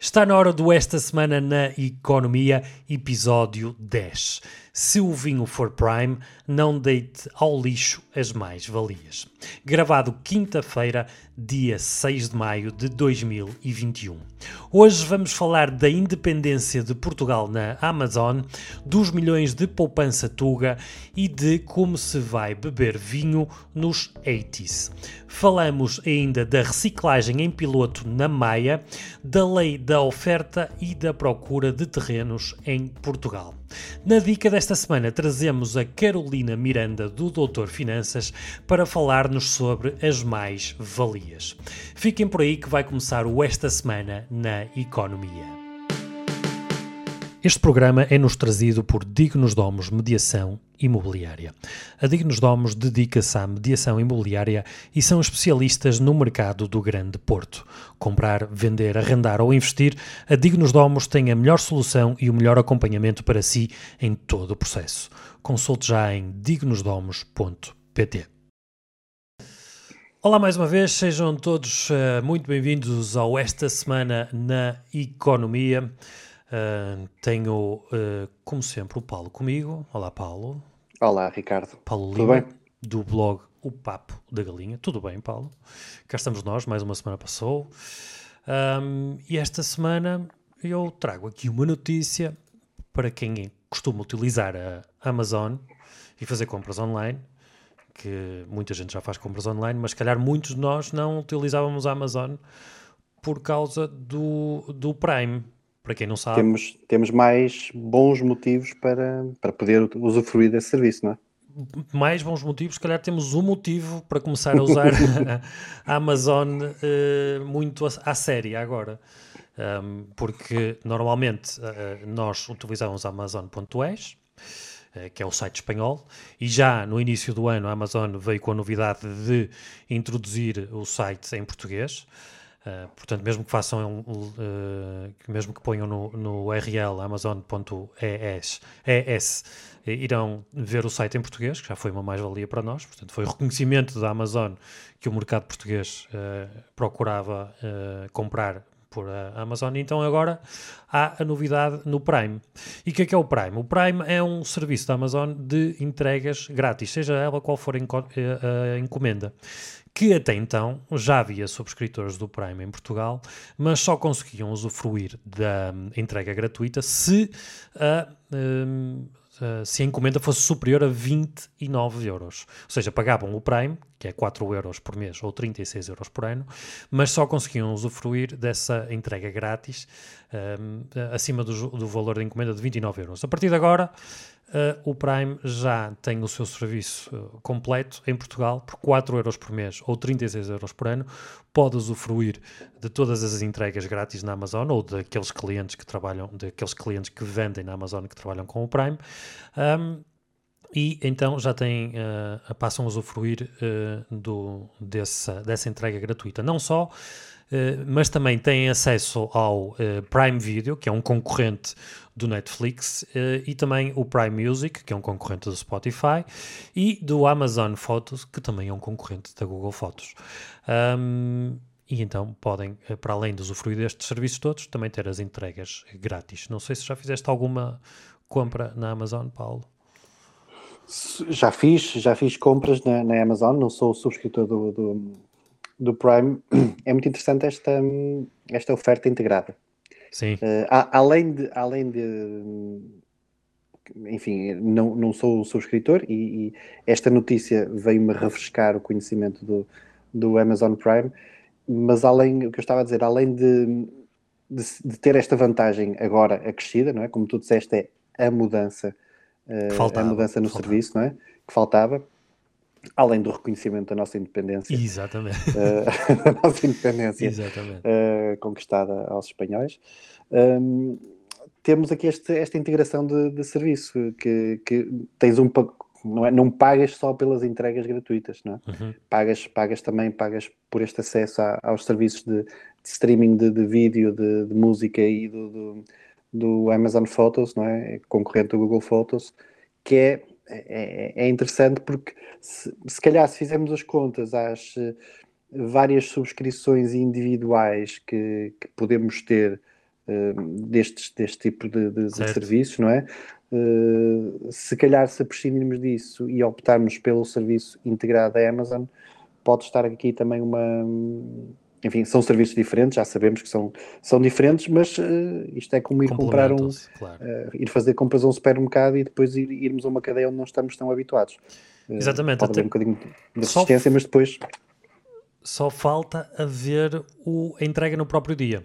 Está na hora do Esta Semana na Economia, episódio 10. Se o vinho for prime, não deite ao lixo as mais-valias. Gravado quinta-feira, dia 6 de maio de 2021. Hoje vamos falar da independência de Portugal na Amazon, dos milhões de poupança Tuga e de como se vai beber vinho nos 80s. Falamos ainda da reciclagem em piloto na Maia, da lei da oferta e da procura de terrenos em Portugal. Na dica desta semana trazemos a Carolina Miranda do Doutor Finanças para falar-nos sobre as mais-valias. Fiquem por aí que vai começar o Esta Semana na Economia. Este programa é-nos trazido por Dignos Domos Mediação Imobiliária. A Dignos Domos dedica-se à mediação imobiliária e são especialistas no mercado do Grande Porto. Comprar, vender, arrendar ou investir, a Dignos Domos tem a melhor solução e o melhor acompanhamento para si em todo o processo. Consulte já em dignosdomos.pt. Olá mais uma vez, sejam todos uh, muito bem-vindos ao Esta Semana na Economia. Uh, tenho, uh, como sempre, o Paulo comigo. Olá, Paulo. Olá, Ricardo. Paulo Lima, do blog O Papo da Galinha. Tudo bem, Paulo? Cá estamos nós, mais uma semana passou. Um, e esta semana eu trago aqui uma notícia para quem costuma utilizar a Amazon e fazer compras online, que muita gente já faz compras online, mas se calhar muitos de nós não utilizávamos a Amazon por causa do, do Prime para quem não sabe. Temos, temos mais bons motivos para, para poder usufruir desse serviço, não é? mais bons motivos, se calhar temos um motivo para começar a usar a Amazon uh, muito à, à série agora. Um, porque normalmente uh, nós utilizávamos a Amazon.es, uh, que é o site espanhol, e já no início do ano a Amazon veio com a novidade de introduzir o site em português. Uh, portanto, mesmo que façam, uh, mesmo que ponham no, no URL amazon.es, ES, irão ver o site em português, que já foi uma mais-valia para nós. Portanto, foi o reconhecimento da Amazon que o mercado português uh, procurava comprar por a Amazon. Então agora há a novidade no Prime. E o que é que é o Prime? O Prime é um serviço da Amazon de entregas grátis, seja ela qual for a encomenda que até então já havia subscritores do Prime em Portugal, mas só conseguiam usufruir da hum, entrega gratuita se a, um, se a encomenda fosse superior a 29 euros. Ou seja, pagavam o Prime, que é 4 euros por mês ou 36 euros por ano, mas só conseguiam usufruir dessa entrega grátis um, acima do, do valor da encomenda de 29 euros. A partir de agora, Uh, o Prime já tem o seu serviço uh, completo em Portugal por 4 euros por mês ou 36 euros por ano. Pode usufruir de todas as entregas grátis na Amazon ou daqueles clientes que trabalham, daqueles clientes que vendem na Amazon que trabalham com o Prime. Um, e então já têm, uh, passam a usufruir do, dessa, dessa entrega gratuita. Não só mas também têm acesso ao Prime Video, que é um concorrente do Netflix uh, e também o Prime Music, que é um concorrente do Spotify, e do Amazon Photos, que também é um concorrente da Google Fotos. Um, e então podem, eh, para além de usufruir destes serviços todos, também ter as entregas grátis. Não sei se já fizeste alguma compra na Amazon, Paulo. Já fiz, já fiz compras na, na Amazon, não sou subscritor do, do, do, Prime. É muito interessante esta, esta oferta integrada. Sim. Uh, além de, além de enfim, não, não sou subscritor e, e esta notícia veio-me refrescar o conhecimento do, do Amazon Prime, mas além, o que eu estava a dizer, além de, de, de ter esta vantagem agora acrescida, não é? Como tu disseste, é a mudança, uh, a mudança no faltava. serviço, não é? Que faltava além do reconhecimento da nossa independência. Exatamente. Uh, da nossa independência Exatamente. Uh, conquistada aos espanhóis. Um, temos aqui este, esta integração de, de serviço, que, que, tens um não, é, não pagas só pelas entregas gratuitas, não é? Uhum. Pagas, pagas também pagas por este acesso a, aos serviços de, de streaming de, de vídeo, de, música e do, do, do, Amazon Photos, não é? Concorrente do Google Photos, que é é, é interessante porque se, se calhar se fizermos as contas às eh, várias subscrições individuais que, que podemos ter destes, deste tipo de, de, de serviços, não é? Uh, se calhar se prescindirmos disso e optarmos pelo serviço integrado da Amazon, pode estar aqui também uma enfim, são serviços diferentes, já sabemos que são, são diferentes, mas uh, isto é como ir comprar um claro. uh, ir fazer compras a um supermercado e depois ir, irmos a uma cadeia onde não estamos tão habituados. Uh, Exatamente, pode até um bocadinho de resistência, mas depois só falta haver o, a entrega no próprio dia,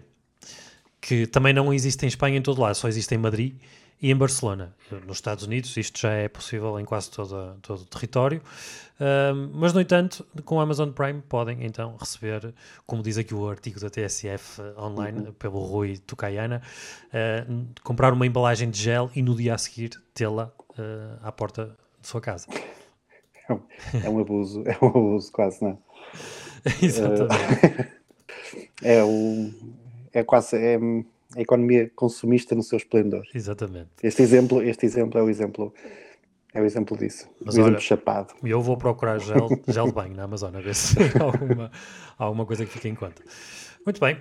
que também não existe em Espanha em todo lado, só existe em Madrid e em Barcelona. Nos Estados Unidos isto já é possível em quase todo, todo o território, uh, mas no entanto, com o Amazon Prime podem então receber, como diz aqui o artigo da TSF online, uhum. pelo Rui Tucayana, uh, comprar uma embalagem de gel e no dia a seguir tê-la uh, à porta de sua casa. É um, é um abuso, é um abuso quase, não é? Exatamente. é, o, é quase... É, a economia consumista no seu esplendor. Exatamente. Este exemplo, este exemplo é o exemplo é o exemplo disso. Mas o olha, exemplo chapado. Eu vou procurar gel, gel de banho na Amazon a ver se há alguma, alguma coisa que fique em conta. Muito bem.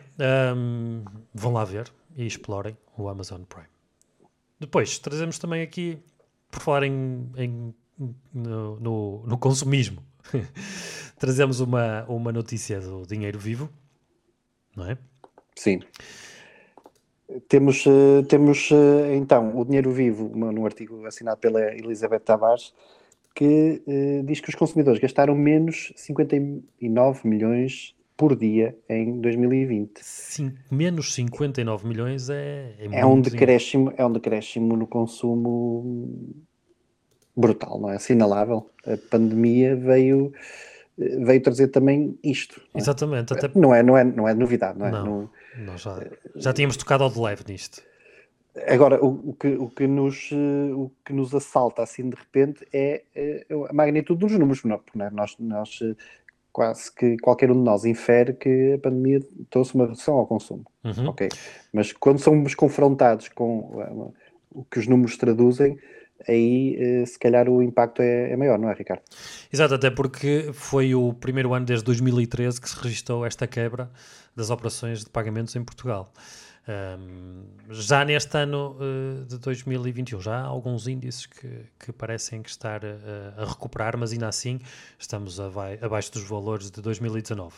Um, vão lá ver e explorem o Amazon Prime. Depois, trazemos também aqui, por falar em, em no, no, no, consumismo, trazemos uma, uma notícia do dinheiro vivo, não é? Sim. Temos, uh, temos uh, então o Dinheiro Vivo, num artigo assinado pela Elizabeth Tavares, que uh, diz que os consumidores gastaram menos 59 milhões por dia em 2020. Sim, menos 59 milhões é, é, é um decréscimo É um decréscimo no consumo brutal, não é? Assinalável. A pandemia veio veio trazer também isto. Não é? Exatamente. Até... Não, é, não, é, não é novidade, não é? Não. não nós já, já tínhamos tocado ao de leve nisto. Agora, o, o, que, o, que nos, o que nos assalta assim de repente é, é a magnitude dos números, não, é? nós, nós quase que qualquer um de nós infere que a pandemia trouxe uma redução ao consumo. Uhum. Ok. Mas quando somos confrontados com o que os números traduzem, aí se calhar o impacto é, é, maior, não é, Ricardo? Exato, até porque foi o primeiro ano desde 2013 que se registrou esta quebra das operações de pagamentos em Portugal. Um, já neste ano uh, de 2021, já há alguns índices que, que parecem que estar uh, a recuperar, mas ainda assim estamos abaixo dos valores de 2019.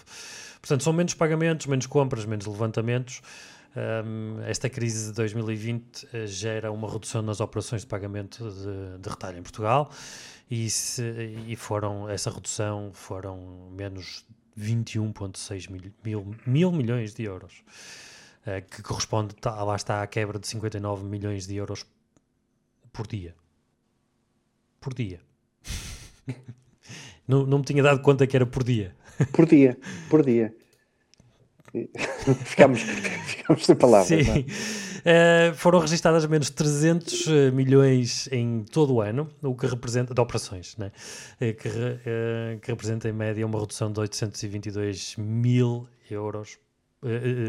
Portanto, são menos pagamentos, menos compras, menos levantamentos. Um, esta crise de 2020 uh, eh, gera uma redução nas operações de pagamento de, de retalho em Portugal e, se, e foram, essa redução foram menos 21,6 mil, mil, mil, milhões de euros, uh, que corresponde, tá, lá está, à quebra de 59 milhões de euros por dia. Por dia. não, não me tinha dado conta que era por dia. Por dia, por dia. ficamos, ficamos sem palavras. Sim. Uh, foram registadas menos 300 eh, milhões em todo o ano, o que representa, de operações, né? Uh, que, uh, que representa em média uma redução de 822 mil euros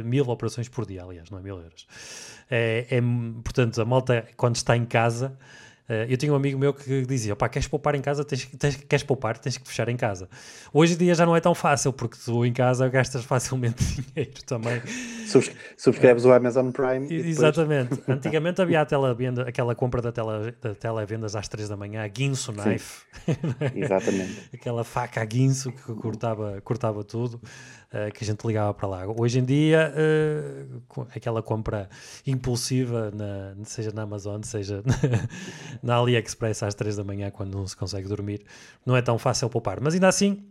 mil operações por dia, aliás, não é mil euros. É, é, portanto, a malta, quando está em casa, eu tinha um amigo meu que dizia: pá, queres poupar em casa, tens, tens, queres poupar, tens que fechar em casa. Hoje em dia já não é tão fácil, porque tu em casa gastas facilmente dinheiro também. Subs subscreves o Amazon Prime. Exatamente. Depois... Antigamente havia a televenda, aquela compra da, tele, da televendas às 3 da manhã, a Guinso Knife. Exatamente. aquela faca a Guinso que cortava, cortava tudo. Uh, que a gente ligava para lá. Hoje em dia, uh, aquela compra impulsiva, na, seja na Amazon, seja na AliExpress às 3 da manhã, quando não se consegue dormir, não é tão fácil poupar. Mas ainda assim,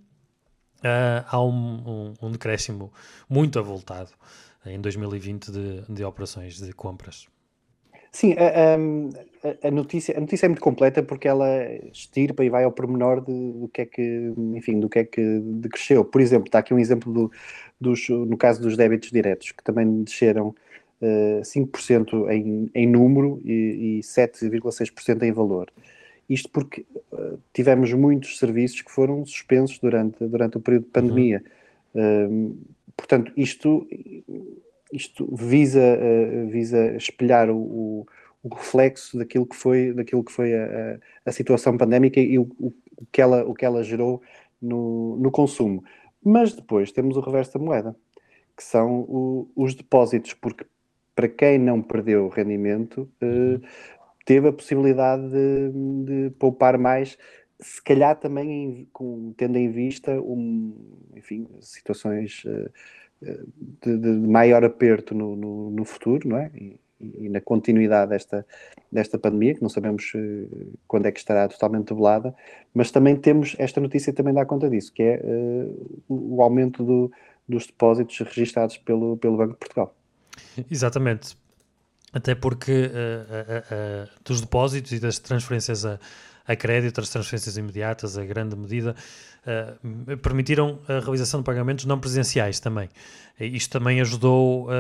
uh, há um, um, um, decréscimo muito avultado em 2020 de, de operações de compras. Sim, a, a, a, notícia, a notícia é muito completa porque ela estirpa e vai ao pormenor de, do que é que, enfim, do que é que decresceu. Por exemplo, está aqui um exemplo do, dos, no caso dos débitos diretos, que também desceram uh, 5% em, em número e, e 7,6% em valor. Isto porque uh, tivemos muitos serviços que foram suspensos durante, durante o período de pandemia. Uhum. Uh, portanto, isto, isto visa, uh, visa espelhar o, o, reflexo daquilo que foi, daquilo que foi a, a, a situação pandémica e o, o, que ela, o que ela gerou no, no consumo. Mas depois temos o reverso da moeda, que são o, os depósitos, porque para quem não perdeu rendimento, uh, teve a possibilidade de, de, poupar mais, se calhar também em, com, tendo em vista um, enfim, situações uh, de, de, maior aperto no, no, no futuro, não é? E, e, na continuidade desta, desta pandemia, que não sabemos uh, quando é que estará totalmente debelada, mas também temos, esta notícia também dá conta disso, que é uh, o, aumento do, dos depósitos registados pelo, pelo Banco de Portugal. Exatamente. Até porque uh, dos depósitos e das transferências a, a crédito, as transferências imediatas, a grande medida, uh, permitiram a realização de pagamentos não presenciais também. Isto também ajudou uh,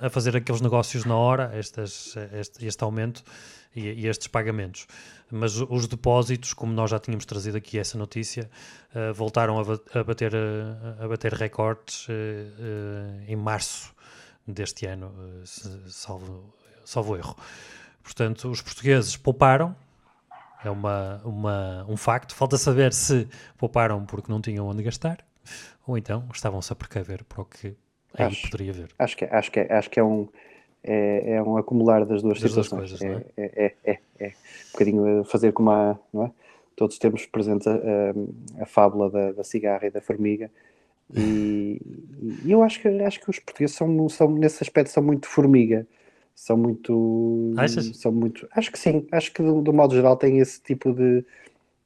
a fazer aqueles negócios na hora, estas, este, este aumento e, e, estes pagamentos. Mas os depósitos, como nós já tínhamos trazido aqui essa notícia, uh, voltaram a, bater, a bater recordes em março deste ano, salvo, salvo erro. Portanto, os portugueses pouparam, é uma, uma, um facto. Falta saber se pouparam porque não tinham onde gastar ou então estavam-se a precaver para o que aí acho, poderia haver. Acho que, acho que, acho que é um. É, é um acumular das duas das. Duas coisas, é? É, é, é, é, Um bocadinho fazer como é? Todos temos presente a, a, a fábula da, da cigarra e da formiga. E, e, eu acho que, acho que os portugueses são, são, nesse aspecto, são muito formiga são muito. Achas? São muito. Acho que sim, acho que do, do modo geral tem esse tipo de,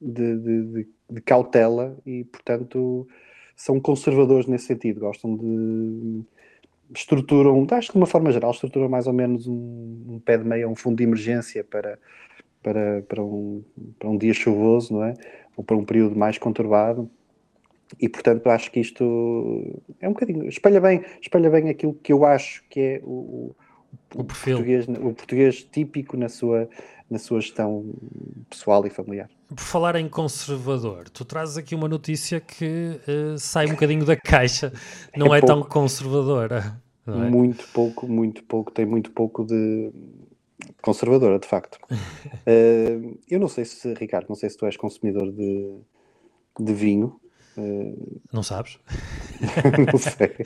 de, de, de, cautela e, portanto, são conservadores nesse sentido, gostam de. estruturam, acho que de uma forma geral, estruturam mais ou menos um, um pé de meia, um fundo de emergência para, para, para, um, para um dia chuvoso, não é? Ou para um período mais conturbado. E portanto acho que isto é um bocadinho, espelha bem, espelha bem aquilo que eu acho que é o, o. Português, o português típico na sua, na sua gestão pessoal e familiar. Por falar em conservador, tu trazes aqui uma notícia que uh, sai um bocadinho da caixa, não é, é tão conservadora. É? Muito pouco, muito pouco, tem muito pouco de conservadora, de facto. uh, eu não sei se, Ricardo, não sei se tu és consumidor de, de vinho, não sabes? não sei,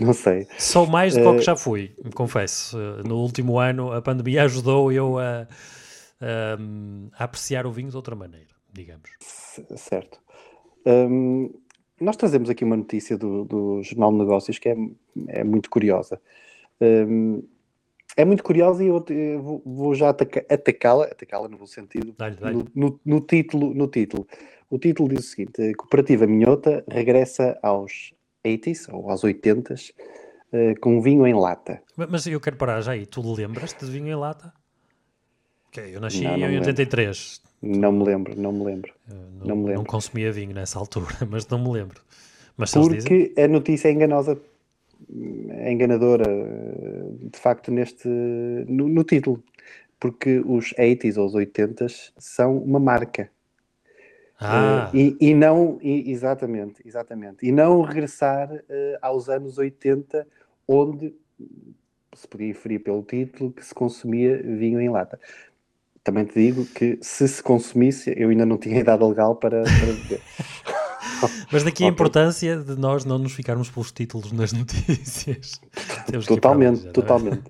não sei. Sou mais do que, uh, que já fui, confesso. No último ano a pandemia ajudou eu a, a, a apreciar o vinho de outra maneira, digamos. Certo. Um, nós trazemos aqui uma notícia do, do Jornal de Negócios que é, é muito curiosa. Um, é muito curiosa e eu, eu vou já atacá-la, atacá-la no bom sentido, dá -lhe, dá -lhe. No, no, no, título, no título. O título diz o seguinte: a Cooperativa Minhota regressa aos 80s ou aos 80s uh, eh, com vinho em lata. Mas eu quero parar já aí. Tu lembras-te de vinho em lata? Okay, eu nasci não, não em 83. Não me lembro, não me lembro. Não, não, me lembro. Não consumia vinho nessa altura, mas não me lembro. Mas Porque a notícia é enganosa, é enganadora, de facto, neste, no, no título. Porque os 80s ou os 80s são uma marca. Ah. Uh, e, e, não, e, exatamente, exatamente, e não regressar uh, aos anos 80, onde se podia inferir pelo título que se consumia vinho em lata. Também te digo que se se consumisse, eu ainda não tinha idade legal para, para beber. Mas daqui a importância de nós não nos ficarmos pelos títulos nas notícias. totalmente, totalmente.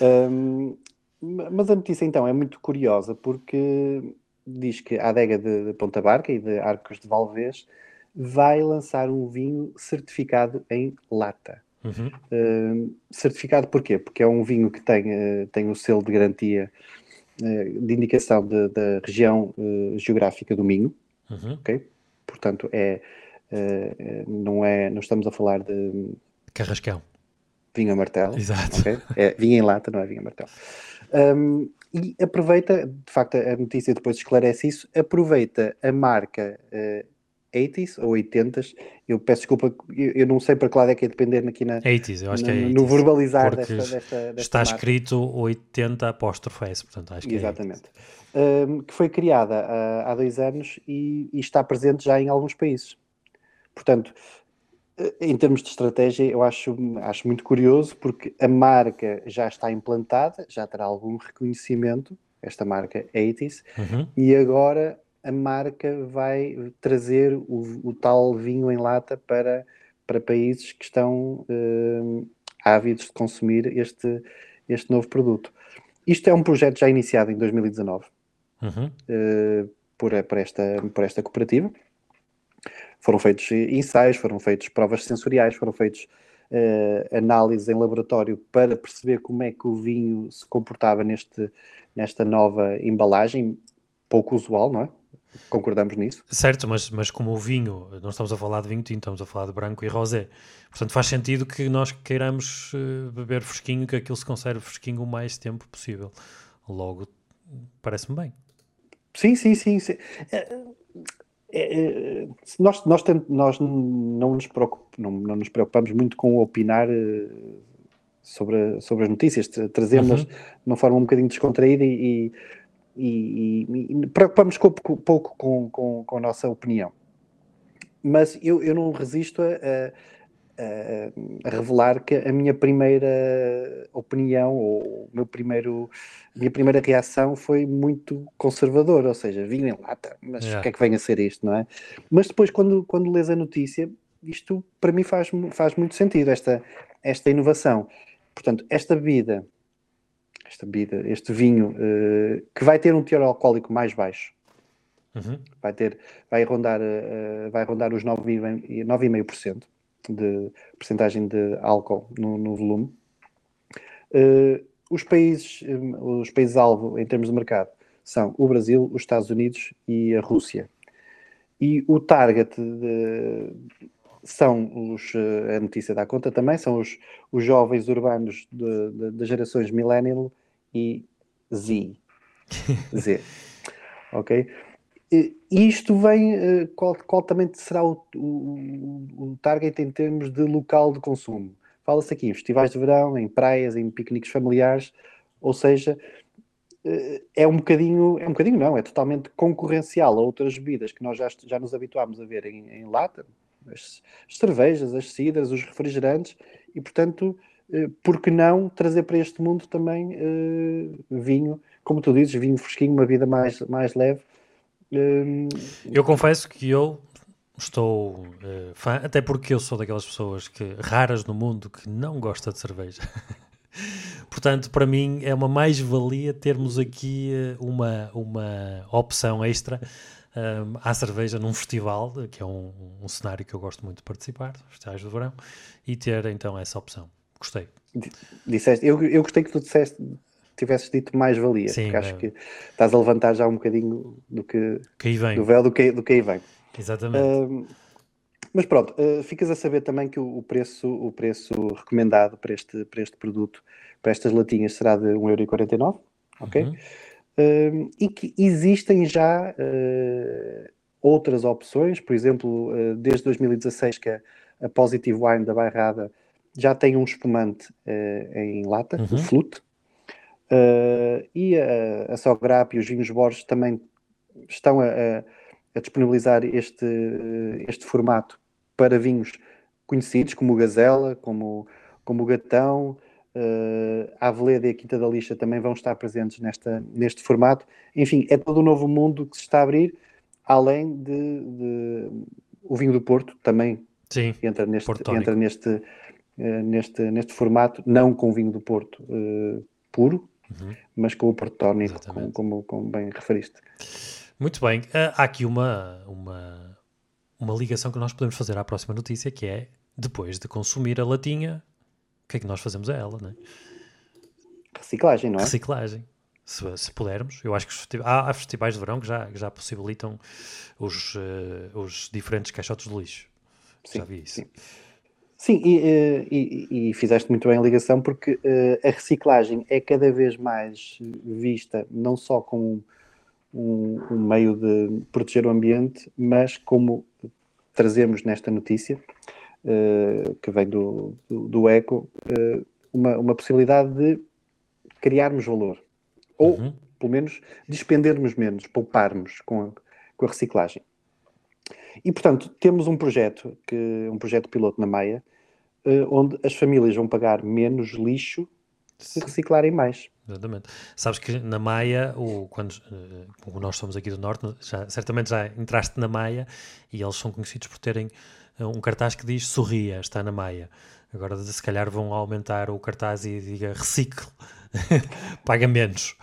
Um, mas a notícia então é muito curiosa porque diz que a adega de, de Ponta Barca e de Arcos de Valvez vai lançar um vinho certificado em lata. Uhum. Uh, certificado porquê? Porque é um vinho que tem, uh, tem o selo de garantia uh, de indicação da região geográfica do Minho, uhum. ok? Portanto, é, não é, não estamos a falar de... Carrascão. Vinho a martelo. Exato. Okay? É vinho em lata, não é vinho a martelo. Um, e aproveita, de facto a notícia depois esclarece isso, aproveita a marca uh, 80s ou 80s, eu peço desculpa, eu, eu, não sei para que lado é que é depender aqui na, 80s, eu acho na, que é 80s, no verbalizar desta, desta, desta, está marca. escrito 80 apóstrofo S, portanto acho que é Exatamente. é um, que foi criada há, há dois anos e, e está presente já em alguns países. Portanto, eh, em termos de estratégia, eu acho, acho muito curioso porque a marca já está implantada, já terá algum reconhecimento, esta marca 80s, uhum. e agora a marca vai trazer o, o, tal vinho em lata para, para países que estão uh, ávidos de consumir este, este novo produto. Isto é um projeto já iniciado em 2019 uhum. uh, por, por, esta, por esta cooperativa. Foram feitos ensaios, foram feitos provas sensoriais, foram feitos uh, análises em laboratório para perceber como é que o vinho se comportava neste, nesta nova embalagem, pouco usual, não é? Concordamos nisso? Certo, mas, mas como o vinho, não estamos a falar de vinho tinto, estamos a falar de branco e rosé. Portanto, faz sentido que nós queiramos uh, beber fresquinho, que aquilo se conserve fresquinho o mais tempo possível. Logo, parece-me bem. Sim, sim, sim. sim. É, é, nós, nós, nós não, nos não, não, nos preocupamos muito com opinar uh, sobre, sobre as notícias, trazemos-las uhum. de uma forma um bocadinho descontraída e, e, e, e preocupamos pouco, pouco com, com, com, a nossa opinião. Mas eu, eu não resisto a, a a, revelar que a minha primeira opinião ou meu primeiro a minha primeira reação foi muito conservadora, ou seja, vinho em lata, mas yeah. o que é que vem a ser isto, não é? Mas depois quando, quando lês a notícia, isto para mim faz, faz muito sentido, esta, esta inovação. Portanto, esta bebida, esta bebida, este vinho, uh, que vai ter um teor alcoólico mais baixo, uhum. vai ter, vai rondar, uh, vai rondar os 9,5%, de percentagem de álcool no, no volume. Uh, os países, um, os países alvo em termos de mercado são o Brasil, os Estados Unidos e a Rússia. E o target de, são os, eh, a notícia da conta também, são os, os jovens urbanos das gerações Millennial e Z. Z. ok? Isto vem, eh, qual, qual também será o, o, o, target em termos de local de consumo? Fala-se aqui em festivais de verão, em praias, em piqueniques familiares, ou seja, eh, é um bocadinho, é um bocadinho não, é totalmente concorrencial a outras bebidas que nós já, já nos habituámos a ver em, em lata, as, as, cervejas, as cidras, os refrigerantes, e portanto, eh, por que não trazer para este mundo também vinho, como tu dizes, vinho fresquinho, uma vida mais, mais leve, Hum, eu confesso que eu estou uh, fã, até porque eu sou daquelas pessoas que raras no mundo que não gosta de cerveja. Portanto, para mim é uma mais-valia termos aqui uh, uma, uma opção extra um, à cerveja num festival, que é um, um, cenário que eu gosto muito de participar, festivais do verão, e ter então essa opção. Gostei. Disseste, eu, eu gostei que tu disseste tivesses dito mais-valia, porque acho que estás a levantar já um bocadinho do que, que do véu do que, do que aí vem. Exatamente. Uh, mas pronto, uh, ficas a saber também que o, o, preço, o preço recomendado para este, para este produto, para estas latinhas, será de 1,49€, ok? Uhum. Uh, e que existem já uh, outras opções, por exemplo, uh, desde 2016 que a, a Positive Wine da Bairrada já tem um espumante em lata, uhum. Flute, Uh, e a, a Sograp e os vinhos Borges também estão a, a, disponibilizar este, este formato para vinhos conhecidos, como o Gazela, como, como o Gatão, uh, a Aveleda e a Quinta da Lixa também vão estar presentes nesta, neste formato. Enfim, é todo um novo mundo que se está a abrir, além de, de o vinho do Porto também Sim, entra neste, entra neste, uh, neste, neste formato, não com vinho do Porto uh, puro, uhum. mas com o protónico, como, como, como, bem referiste. Muito bem. Uh, há aqui uma, uma, uma ligação que nós podemos fazer à próxima notícia, que é, depois de consumir a latinha, o que é que nós fazemos a ela, não é? Reciclagem, não é? Reciclagem. Se, se, pudermos. Eu acho que festiv... há, há, festivais de verão que já, que já possibilitam os, uh, os diferentes caixotes de lixo. Sim, já vi isso. Sim. Sim, e, eh, e, e, fizeste muito bem a ligação porque uh, a reciclagem é cada vez mais vista não só como um, um, meio de proteger o ambiente, mas como trazemos nesta notícia, uh, que vem do, do, do ECO, uh, uma, uma possibilidade de criarmos valor. Ou, uhum. pelo menos, despendermos menos, pouparmos com a, com a reciclagem. E, portanto, temos um projeto, que, um projeto piloto na Maia, onde as famílias vão pagar menos lixo se reciclarem mais. Exatamente. Sabes que na Maia, o, quando uh, nós somos aqui do Norte, já, certamente já entraste na Maia e eles são conhecidos por terem uh, um cartaz que diz sorria, está na Maia. Agora, se calhar, vão aumentar o cartaz e diga recicle paga menos.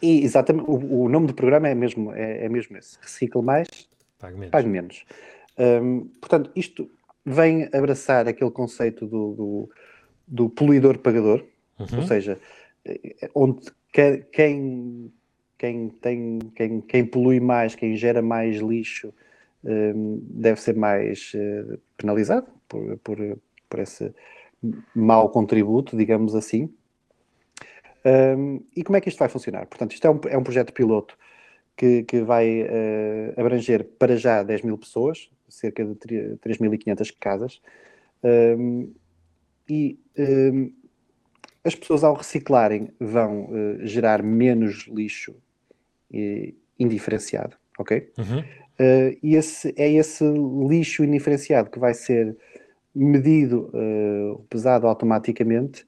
e exatamente, o, o, nome do programa é mesmo, é, é mesmo esse: Recicle Mais, pague menos. Pague menos. Portanto, isto vem abraçar aquele conceito do, do, do poluidor-pagador, uhum. ou seja, eh, onde quem, quem, tem, quem, quem polui mais, quem gera mais lixo, um, deve ser mais uh, penalizado por, por, por esse mau contributo, digamos assim. Um, e como é que isto vai funcionar? Portanto, isto é um, é um projeto piloto que, que vai uh, abranger para já 10 mil pessoas, cerca de 3.500 casas, um, e um, as pessoas ao reciclarem vão uh, gerar menos lixo uh, indiferenciado, ok? Uhum. Uh, e esse, é esse lixo indiferenciado que vai ser medido, pesado automaticamente,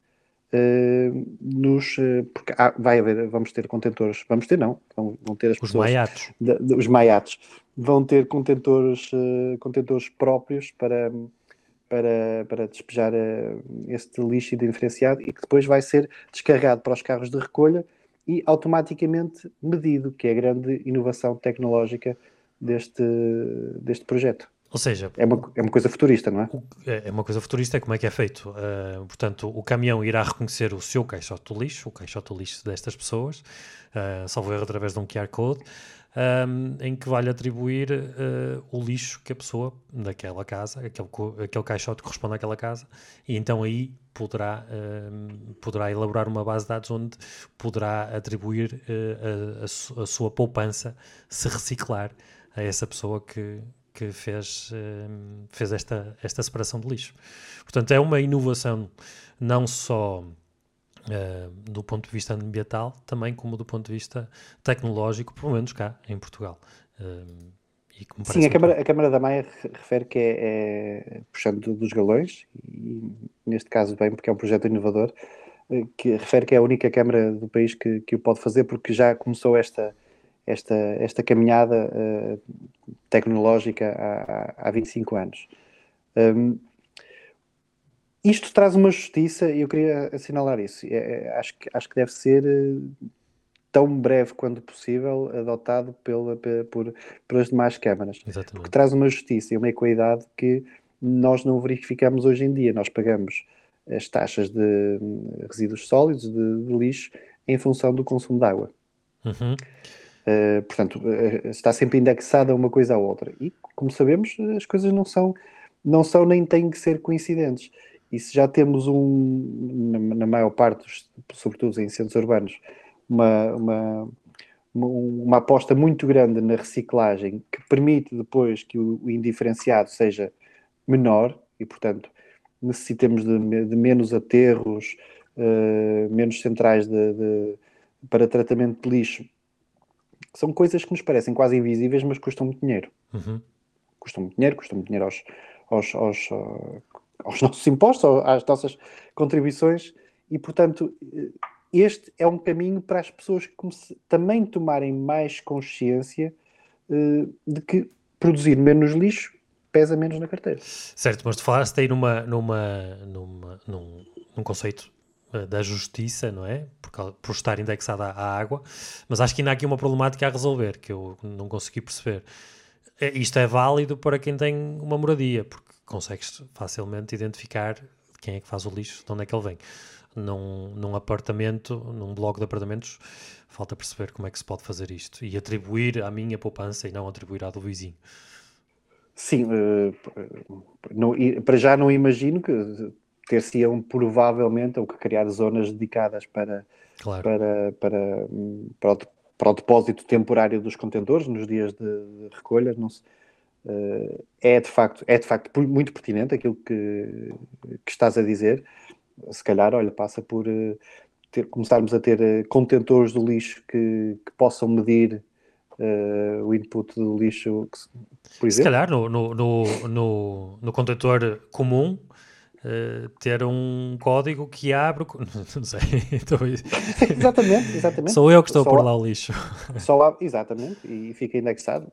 nos, porque há, vai haver, vamos ter contentores, vamos ter não, vão, vão ter as os pessoas, maiatos. Os maiatos, vão ter contentores, contentores próprios para para, para despejar uh, este lixo diferenciado e que depois vai ser descarregado para os carros de recolha e automaticamente medido, que é a grande inovação tecnológica deste, deste projeto. Ou seja, é uma, é uma coisa futurista, não é? É, é uma coisa futurista, como é que é feito? Uh, portanto, o caminhão irá reconhecer o seu caixote do lixo, o caixote do lixo destas pessoas, uh, salvo erro através de um QR Code, um, em que vai atribuir uh, o lixo que a pessoa daquela casa, aquele, aquele caixote corresponde àquela casa, e então aí poderá, uh, poderá elaborar uma base de dados onde poderá atribuir a, a, a, sua poupança se reciclar a essa pessoa que, que fez, fez esta, esta separação de lixo. Portanto, é uma inovação não só uh, do ponto de vista ambiental, também como do ponto de vista tecnológico, pelo menos cá em Portugal. Uh, Sim, a Câmara, a Câmara da Maia refere que é, é puxando dos galões, e neste caso bem porque é um projeto inovador, eh, que refere que é a única Câmara do país que, que o pode fazer porque já começou esta, esta, esta caminhada uh, tecnológica há, há 25 anos. Um, isto traz uma justiça e eu queria assinalar isso. É, é, acho, que, acho que deve ser eh, tão breve quanto possível adotado pela, por, pelas demais câmaras. Exatamente. Porque traz uma justiça e uma equidade que nós não verificamos hoje em dia. Nós pagamos as taxas de hum, resíduos sólidos, de, de lixo, em função do consumo de água. Uhum. Uh, portanto, uh, está sempre indexada uma coisa à outra. E, como sabemos, as coisas não são, não são nem têm que ser coincidentes. E se já temos um, na, na maior parte, dos, sobretudo em centros urbanos, uma, uma, uma, aposta muito grande na reciclagem que permite depois que o, o indiferenciado seja menor e, portanto, necessitemos de, de menos aterros, uh, menos centrais de, de, para tratamento de lixo. São coisas que nos parecem quase invisíveis, mas custam muito dinheiro. Uhum. Custam muito dinheiro, custam muito dinheiro aos, aos, aos, aos nossos impostos, às nossas contribuições, e portanto este é um caminho para as pessoas também tomarem mais consciência uh, de que produzir menos lixo pesa menos na carteira. Certo, mas tu falaste aí numa, numa, numa, num, num conceito da justiça, não é? Por, por estar indexada à água, mas acho que ainda há aqui uma problemática a resolver que eu não consegui perceber. É, isto é válido para quem tem uma moradia, porque consegues facilmente identificar quem é que faz o lixo, de onde é que ele vem. Num, num apartamento, num bloco de apartamentos, falta perceber como é que se pode fazer isto e atribuir à minha poupança e não atribuir à do vizinho. Sim, uh, não, para já não imagino que ter-se-iam provavelmente ou que criar zonas dedicadas para, claro. para, para, para, o, para o depósito temporário dos contentores nos dias de, de recolha. Não se, uh, é, de facto, é de facto muito pertinente aquilo que, que estás a dizer. Se calhar, olha, passa por uh, ter, começarmos a ter uh, contentores do lixo que, que possam medir o input do lixo, por exemplo. Se calhar, no, no, no, no, no contentor comum, Uh, ter um código que abre. Não sei. Então, exatamente, exatamente. Sou eu que estou só, a pôr lá o lixo. Só exatamente, e fica indexado.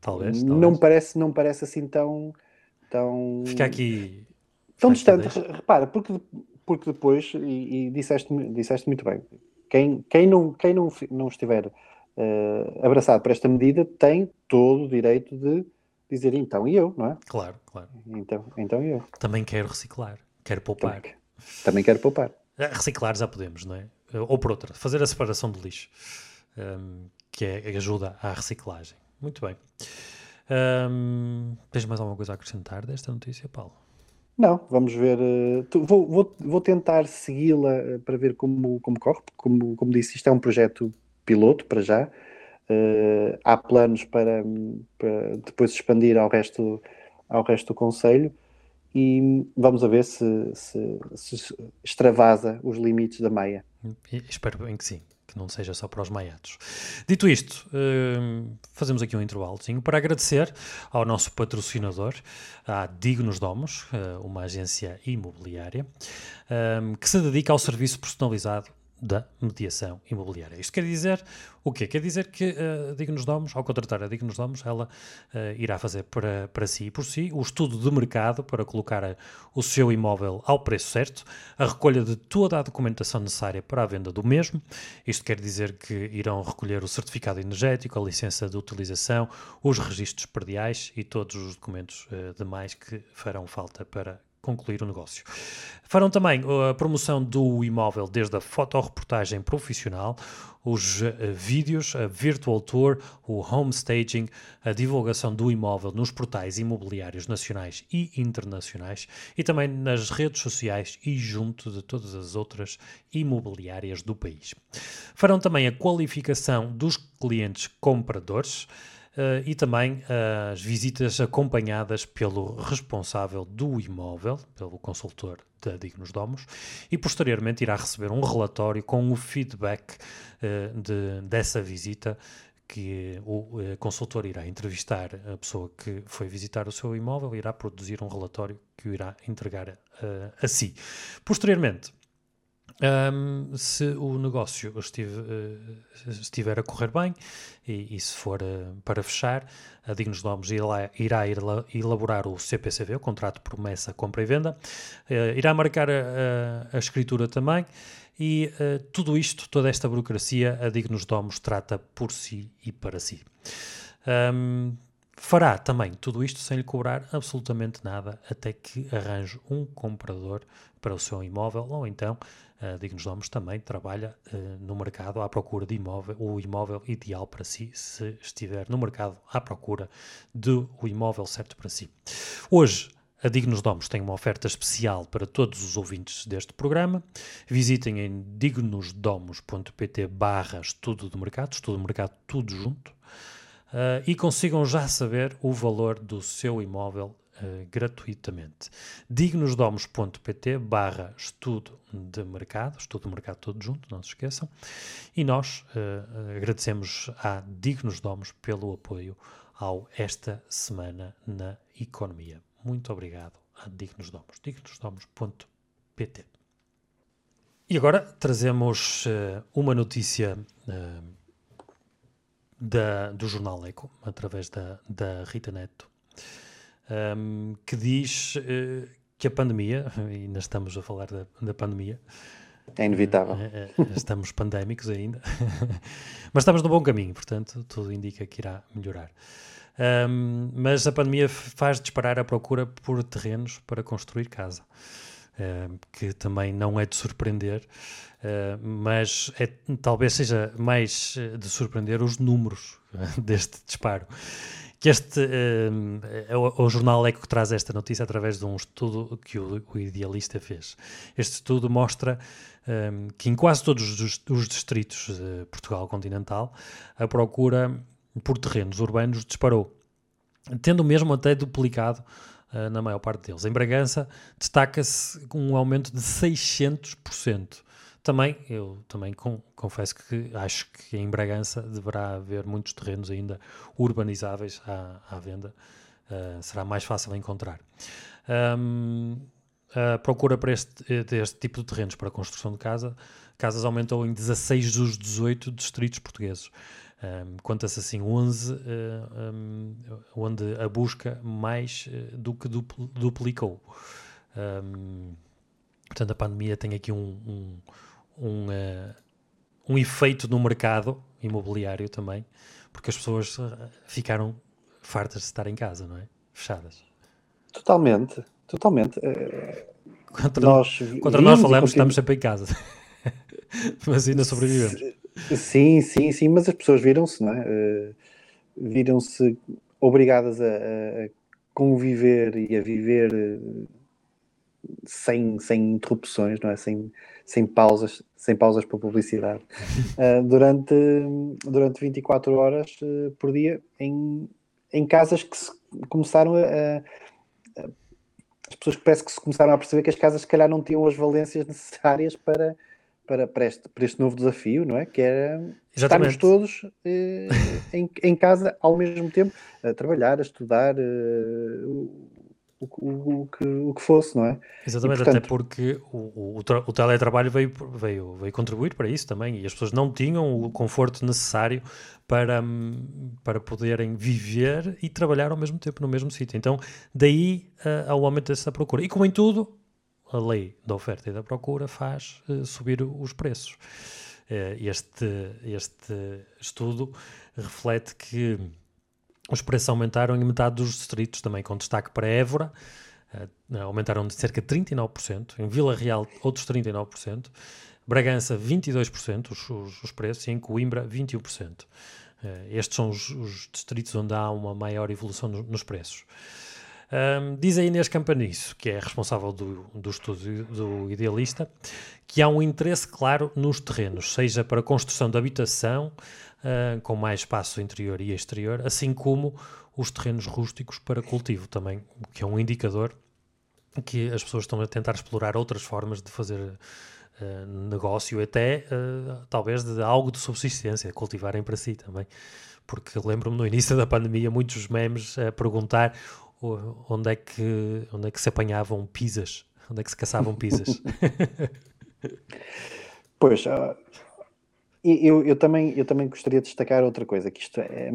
Talvez, talvez. Não parece, não parece assim tão. tão Fica aqui. Tão distante. Repara, porque porque depois, e, e disseste, disseste muito bem, quem, quem, não, quem não, não estiver uh, abraçado por esta medida tem todo o direito de dizer então e eu, não é? Claro, claro. Então, então e eu. Também quero reciclar, quero poupar. Também, também quero poupar. Reciclar já podemos, não é? Ou por outra, fazer a separação do lixo, um, que é, ajuda à reciclagem. Muito bem. Um, tens mais alguma coisa a acrescentar desta notícia, Paulo? Não, vamos ver. Uh, vou, vou, vou tentar segui-la eh, para ver como, como corre. Como, como disse, isto é um projeto piloto para já. Uh, há planos para, para, depois expandir ao resto, ao resto do Conselho e vamos a ver se, se, se extravasa os limites da meia. Espero bem que sim que não seja só para os maiados. Dito isto, uh, fazemos aqui um intervalozinho para agradecer ao nosso patrocinador, a Dignos Domos, uh, uma agência imobiliária, que se dedica ao serviço personalizado da mediação imobiliária. Isto quer dizer o quê? Quer dizer que uh, Dignos Domos, ao contratar a Dignos Domos, ela uh, irá fazer para, para si e por si o estudo de mercado para colocar a, o seu imóvel ao preço certo, a recolha de toda a documentação necessária para a venda do mesmo. Isto quer dizer que irão recolher o certificado energético, a licença de utilização, os registros perdiais e todos os documentos uh, demais que farão falta para concluir o negócio. Farão também uh, a promoção do imóvel desde a fotoreportagem profissional, os uh, vídeos, a virtual tour, o home staging, a divulgação do imóvel nos portais imobiliários nacionais e internacionais e também nas redes sociais e junto de todas as outras imobiliárias do país. Farão também a qualificação dos clientes compradores. Uh, e também uh, as visitas acompanhadas pelo responsável do imóvel, pelo consultor da Dignos Domos, e posteriormente irá receber um relatório com o feedback uh, de, dessa visita que o consultor irá entrevistar a pessoa que foi visitar o seu imóvel e irá produzir um relatório que o irá entregar a si. Posteriormente, um, se o negócio estive, uh, estiver a correr bem e, e se for uh, para fechar, a Dignos Nomes irá, irá elaborar o CPCV, o Contrato Promessa, Compra e Venda, uh, irá marcar a, a, a, escritura também e tudo isto, toda esta burocracia, a Dignos Domos trata por si e para si. Um, fará também tudo isto sem lhe cobrar absolutamente nada até que arranje um comprador para o seu imóvel ou então uh, Dignos Domos também trabalha uh, no mercado à procura de imóvel, o imóvel ideal para si, se estiver no mercado à procura do imóvel certo para si. Hoje, a Dignos Domos tem uma oferta especial para todos os ouvintes deste programa. Visitem em dignosdomos.pt barra estudo do mercado, estudo do mercado tudo junto, uh, e consigam já saber o valor do seu imóvel uh, gratuitamente. dignosdomos.pt barra estudo de mercado, estudo de mercado todo junto, não se esqueçam, e nós uh, agradecemos à Dignos Domos pelo apoio ao Esta Semana na Economia. Muito obrigado a Dignos Domos, dignosdomos.pt E agora trazemos uh, uma notícia da, do jornal Eco, através da, da Rita Neto, um, que diz uh, que a pandemia, e ainda estamos a falar da, da pandemia, é inevitável. Uh, estamos pandémicos ainda, mas estamos no bom caminho, portanto, tudo indica que irá melhorar. Um, mas a pandemia faz disparar a procura por terrenos para construir casa, uh, que também não é de surpreender, uh, mas é, talvez seja mais de surpreender os números deste disparo que este uh, é o, o, jornal Eco que traz esta notícia através de um estudo que o, o Idealista fez. Este estudo mostra um, que em quase todos os, os distritos de Portugal continental a procura por terrenos urbanos disparou, tendo mesmo até duplicado uh, na maior parte deles. Em Bragança destaca-se um aumento de 600%. Também, eu também com, confesso que acho que em Bragança deverá haver muitos terrenos ainda urbanizáveis à, à venda. Uh, será mais fácil encontrar. Um, a procura para este, deste tipo de terrenos para a construção de casa, casas aumentou em 16 dos 18 distritos portugueses. Um, Conta-se assim 11, uh, um, onde a busca mais uh, do que duplicou. Um, Portanto, a pandemia tem aqui um, um, uh, um efeito no mercado imobiliário também, porque as pessoas ficaram fartas de estar em casa, não é? Fechadas. Totalmente, totalmente. Contra nós, contra nós falamos, estamos sempre em casa. mas ainda sobrevivemos. Sim, sim, sim, mas as pessoas viram-se, não é? Viram-se obrigadas a, a, conviver e a viver sem, sem interrupções, não é? Sem, sem pausas, sem pausas para publicidade, uh, durante, durante 24 horas por dia em, em casas que começaram a, a as pessoas parece que se começaram a perceber que as casas se calhar não tinham as valências necessárias para, para, para, este, para este novo desafio, não é? Que era Exatamente. estarmos todos eh, em, em casa ao mesmo tempo, a trabalhar, a estudar, eh, o, o, o, que, o que fosse, não é? Exatamente, portanto... até porque o, o, o, teletrabalho veio, veio, veio contribuir para isso também e as pessoas não tinham o conforto necessário para, para poderem viver e trabalhar ao mesmo tempo no mesmo sítio. Então, daí uh, ao aumento dessa procura. E como em tudo, a lei da oferta e da procura faz uh, subir os preços. Uh, este, este estudo reflete que os preços aumentaram em metade dos distritos, também com destaque para Évora, uh, aumentaram de cerca de 39%, em Vila Real outros 39%, Bragança 22% os, os, os preços e em Coimbra 21%. Uh, estes são os, os, distritos onde há uma maior evolução no, nos preços. Um, diz a Inês Campaniço, que é responsável do, do estudo do Idealista, que há um interesse claro nos terrenos, seja para construção de habitação, uh, com mais espaço interior e exterior, assim como os terrenos rústicos para cultivo também, que é um indicador que as pessoas estão a tentar explorar outras formas de fazer uh, negócio, até uh, talvez de algo de subsistência, cultivarem para si também. Porque lembro-me no início da pandemia muitos memes a perguntar onde é que, onde é que se apanhavam pizzas, onde é que se caçavam pizzas. pois, uh, eu, eu, também, eu também gostaria de destacar outra coisa, que isto é,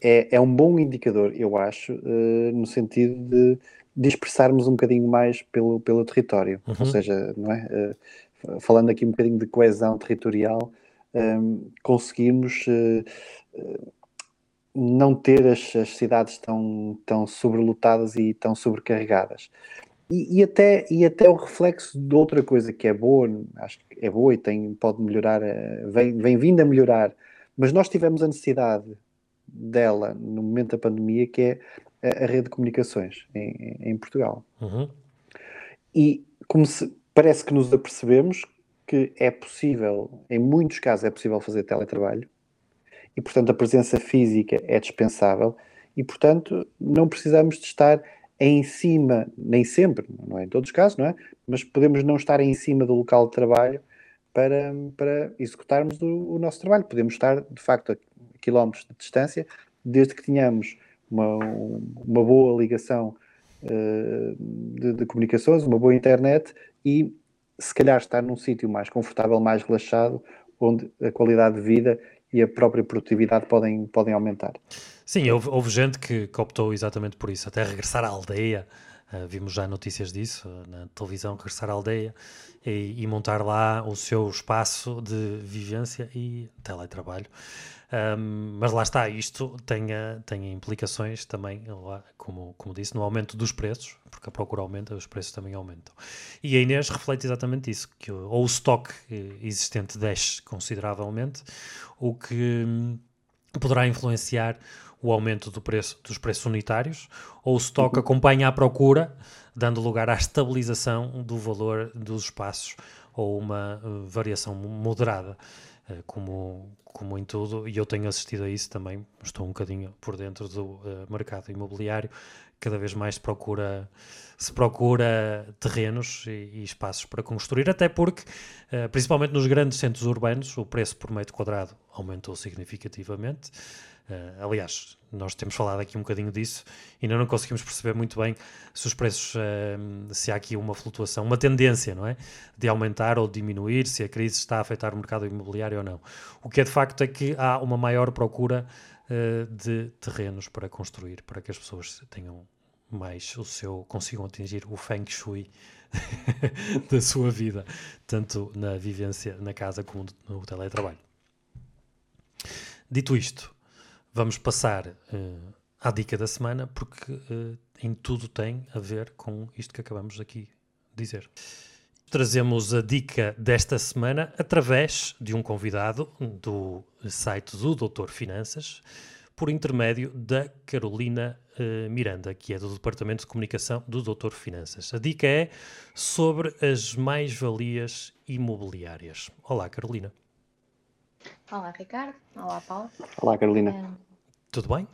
é, é um bom indicador, eu acho, uh, no sentido de dispersarmos um bocadinho mais pelo, pelo território, uhum. ou seja, não é? Uh, falando aqui um bocadinho de coesão territorial, um, conseguimos uh, não ter as, as, cidades tão, tão sobrelotadas e tão sobrecarregadas. E, e, até, e até o reflexo de outra coisa que é boa, acho que é boa e tem, pode melhorar, eh, vem, vem vindo a melhorar, mas nós tivemos a necessidade dela no momento da pandemia, que é a, a rede de comunicações em, em Portugal. Uhum. E como se, parece que nos apercebemos que é possível, em muitos casos é possível fazer teletrabalho, e portanto a presença física é dispensável, e portanto não precisamos de estar em cima, nem sempre, não é em todos os casos, não é? Mas podemos não estar em cima do local de trabalho para, para executarmos o, o nosso trabalho. Podemos estar, de facto, a quilómetros de distância, desde que tenhamos uma, uma boa ligação uh, de, de, comunicações, uma boa internet e, se calhar, estar num sítio mais confortável, mais relaxado, onde a qualidade de vida e a própria produtividade podem, podem aumentar. Sim, houve, houve gente que, que, optou exatamente por isso, até regressar à aldeia. Uh, vimos já notícias disso uh, na televisão, regressar à aldeia e, e, montar lá o seu espaço de vivência e teletrabalho. Um, mas lá está, isto tem, tem implicações também, como, como disse, no aumento dos preços, porque a procura aumenta, os preços também aumentam. E a Inês reflete exatamente isso, que ou o estoque existente desce consideravelmente, o que hum, poderá influenciar o aumento do preço, dos preços unitários, ou o estoque uhum. acompanha a procura, dando lugar à estabilização do valor dos espaços ou uma uh, variação moderada, como, como em tudo, e eu tenho assistido a isso também, estou um bocadinho por dentro do uh, mercado imobiliário, cada vez mais se procura, se procura terrenos e, e espaços para construir, até porque, uh, principalmente nos grandes centros urbanos, o preço por metro quadrado aumentou significativamente. Uh, aliás, nós temos falado aqui um bocadinho disso e ainda não conseguimos perceber muito bem se os preços, uh, se há aqui uma flutuação, uma tendência, não é? De aumentar ou diminuir, se a crise está a afetar o mercado imobiliário ou não. O que é de facto é que há uma maior procura uh, de terrenos para construir, para que as pessoas tenham mais o seu consigam atingir o feng shui da sua vida, tanto na vivência na casa como no teletrabalho. Dito isto, vamos passar uh, à dica da semana, porque uh, em tudo tem a ver com isto que acabamos aqui de dizer. Trazemos a dica desta semana através de um convidado do site do Doutor Finanças, por intermédio da Carolina uh, Miranda, que é do Departamento de Comunicação do Doutor Finanças. A dica é sobre as mais-valias imobiliárias. Olá, Carolina. Olá, Ricardo. Olá, Paulo. Olá, Carolina. Tudo bem?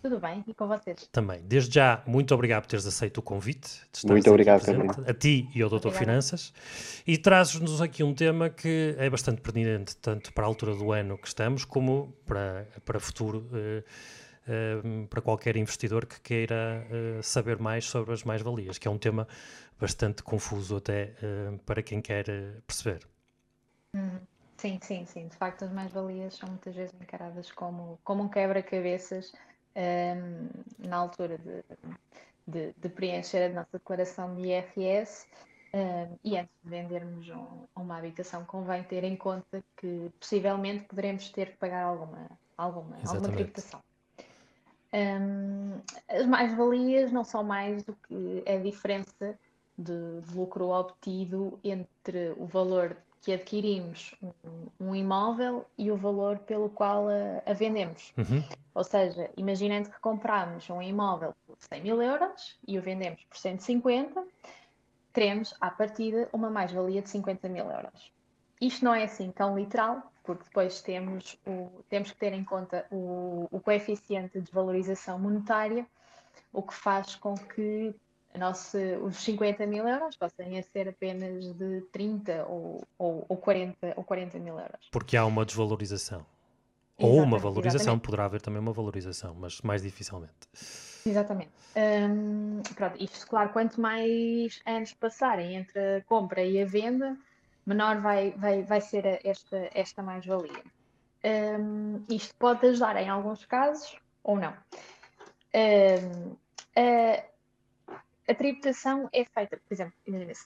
Tudo bem, e com vocês? Também. Desde já, muito obrigado por teres aceito o convite. muito obrigado, Carolina. A ti e ao Doutor Finanças. E trazes-nos aqui um tema que é bastante pertinente, tanto para a altura do ano que estamos, como para, para futuro, uh, uh, para qualquer investidor que queira uh, saber mais sobre as mais-valias, que é um tema bastante confuso até para quem quer perceber. Uhum. Sim, sim, sim. De facto, as mais-valias são muitas vezes encaradas como, como um quebra-cabeças um, na altura de, de, de, preencher a nossa declaração de IRS. Um, e antes de vendermos um, uma habitação, convém ter em conta que possivelmente poderemos ter que pagar alguma, alguma, alguma tributação. Um, as mais-valias não são mais do que a diferença de, de, lucro obtido entre o valor que adquirimos um, um imóvel e o valor pelo qual a, a vendemos. Uhum. Ou seja, imaginando que compramos um imóvel por 100 mil euros e o vendemos por 150, teremos, à partida, uma mais-valia de 50 mil euros. Isto não é assim tão literal, porque depois temos, o, temos que ter em conta o, o coeficiente de desvalorização monetária, o que faz com que nossa, os 50 mil euros passem a ser apenas de 30 ou, ou, ou, 40, ou 40 mil euros. Porque há uma desvalorização. Ou uma valorização, exatamente. poderá haver também uma valorização, mas mais dificilmente. Exatamente. Hum, pronto, isto, claro, quanto mais anos passarem entre a compra e a venda, menor vai, vai, vai ser esta, esta mais-valia. Hum, isto pode ajudar em alguns casos ou não. Hum, a tributação é feita, por exemplo,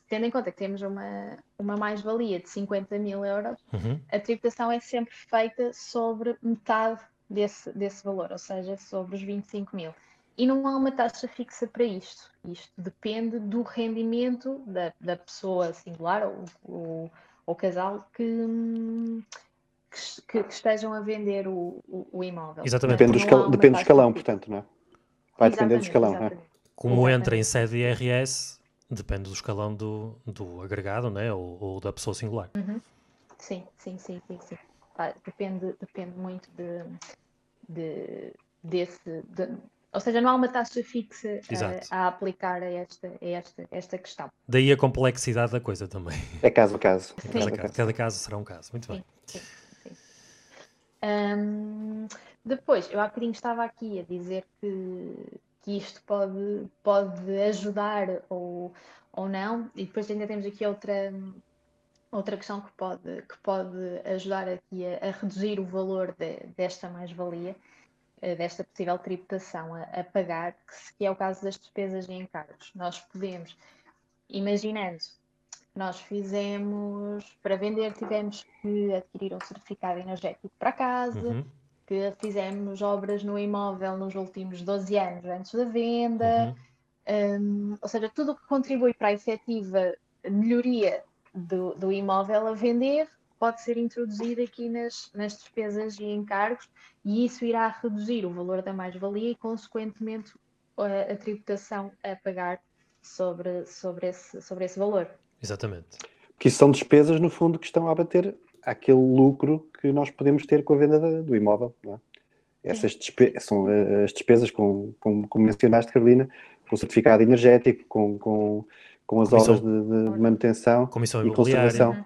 tendo em conta que temos uma, uma mais-valia de 50 mil euros, uhum. a tributação é sempre feita sobre metade desse, desse valor, ou seja, sobre os 25 mil. E não há uma taxa fixa para isto. Isto depende do rendimento da, da pessoa singular ou, ou, ou casal que, que, que, estejam a vender o, o, o imóvel. Exatamente. Depende, do, escal, depende do escalão, portanto, não é? Vai depender do escalão, não é? Como Exatamente. entra em sede IRS, depende do escalão do, do agregado, né? ou, ou da pessoa singular. Uhum. Sim, sim, sim, sim, sim. depende, depende muito de, de desse. De, ou seja, não há uma taxa fixa a, a, aplicar a esta, a esta, esta questão. Daí a complexidade da coisa também. É caso a caso. É cada, caso. cada, caso. será um caso. Muito bem. Sim, sim. Um, depois, eu há bocadinho estava aqui a dizer que que isto pode, pode ajudar ou, ou não. E depois ainda temos aqui outra, outra questão que pode, que pode ajudar aqui a, a reduzir o valor de, desta mais-valia, eh, desta possível tributação a, a pagar, que, é o caso das despesas e encargos. Nós podemos, imaginando, nós fizemos, para vender, tivemos que adquirir um certificado energético para casa. Uhum que fizemos obras no imóvel nos últimos 12 anos antes da venda, uhum. um, ou seja, tudo o que contribui para a efetiva melhoria do, do imóvel a vender pode ser introduzido aqui nas, nas despesas e encargos e isso irá reduzir o valor da mais-valia e, consequentemente, a, a, tributação a pagar sobre, sobre, esse, sobre esse valor. Exatamente. Que isso são despesas, no fundo, que estão a bater aquele lucro que nós podemos ter com a venda do imóvel. É? Essas são eh, as despesas, com, com, como mencionaste, Carolina, com o certificado energético, com, com, com as Comissão, obras de, de manutenção e conservação.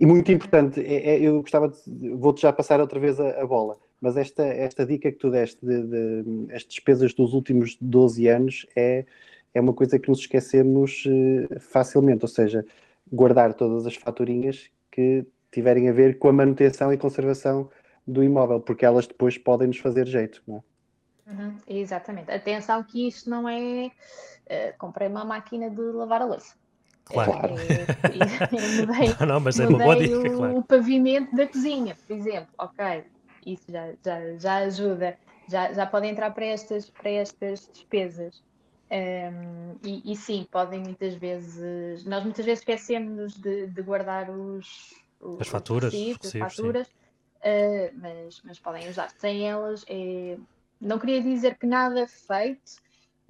E muito importante, é, é, eu gostava de. Vou-te já passar outra vez a, a, bola, mas esta, esta dica que tu deste, de, de, as despesas dos últimos 12 anos, é, é uma coisa que nos esquecemos uh, facilmente, ou seja, guardar todas as faturinhas que tiverem a ver com a manutenção e conservação do imóvel, porque elas depois podem nos fazer jeito, não é? Uhum, exatamente. Atenção que isto não é. Uh, comprei uma máquina de lavar a louça. Claro. É, é, mudei, não, não, mas é uma boa dica, o, claro. o pavimento da cozinha, por exemplo. Ok, isso já, já, já ajuda. Já, já pode entrar para estas, para estas despesas. Um, e, e, sim, podem muitas vezes. Nós muitas vezes esquecemos de, de guardar os, as faturas, os recibos, as faturas, uh, mas, mas podem usar. Sem elas, é... não queria dizer que nada é feito,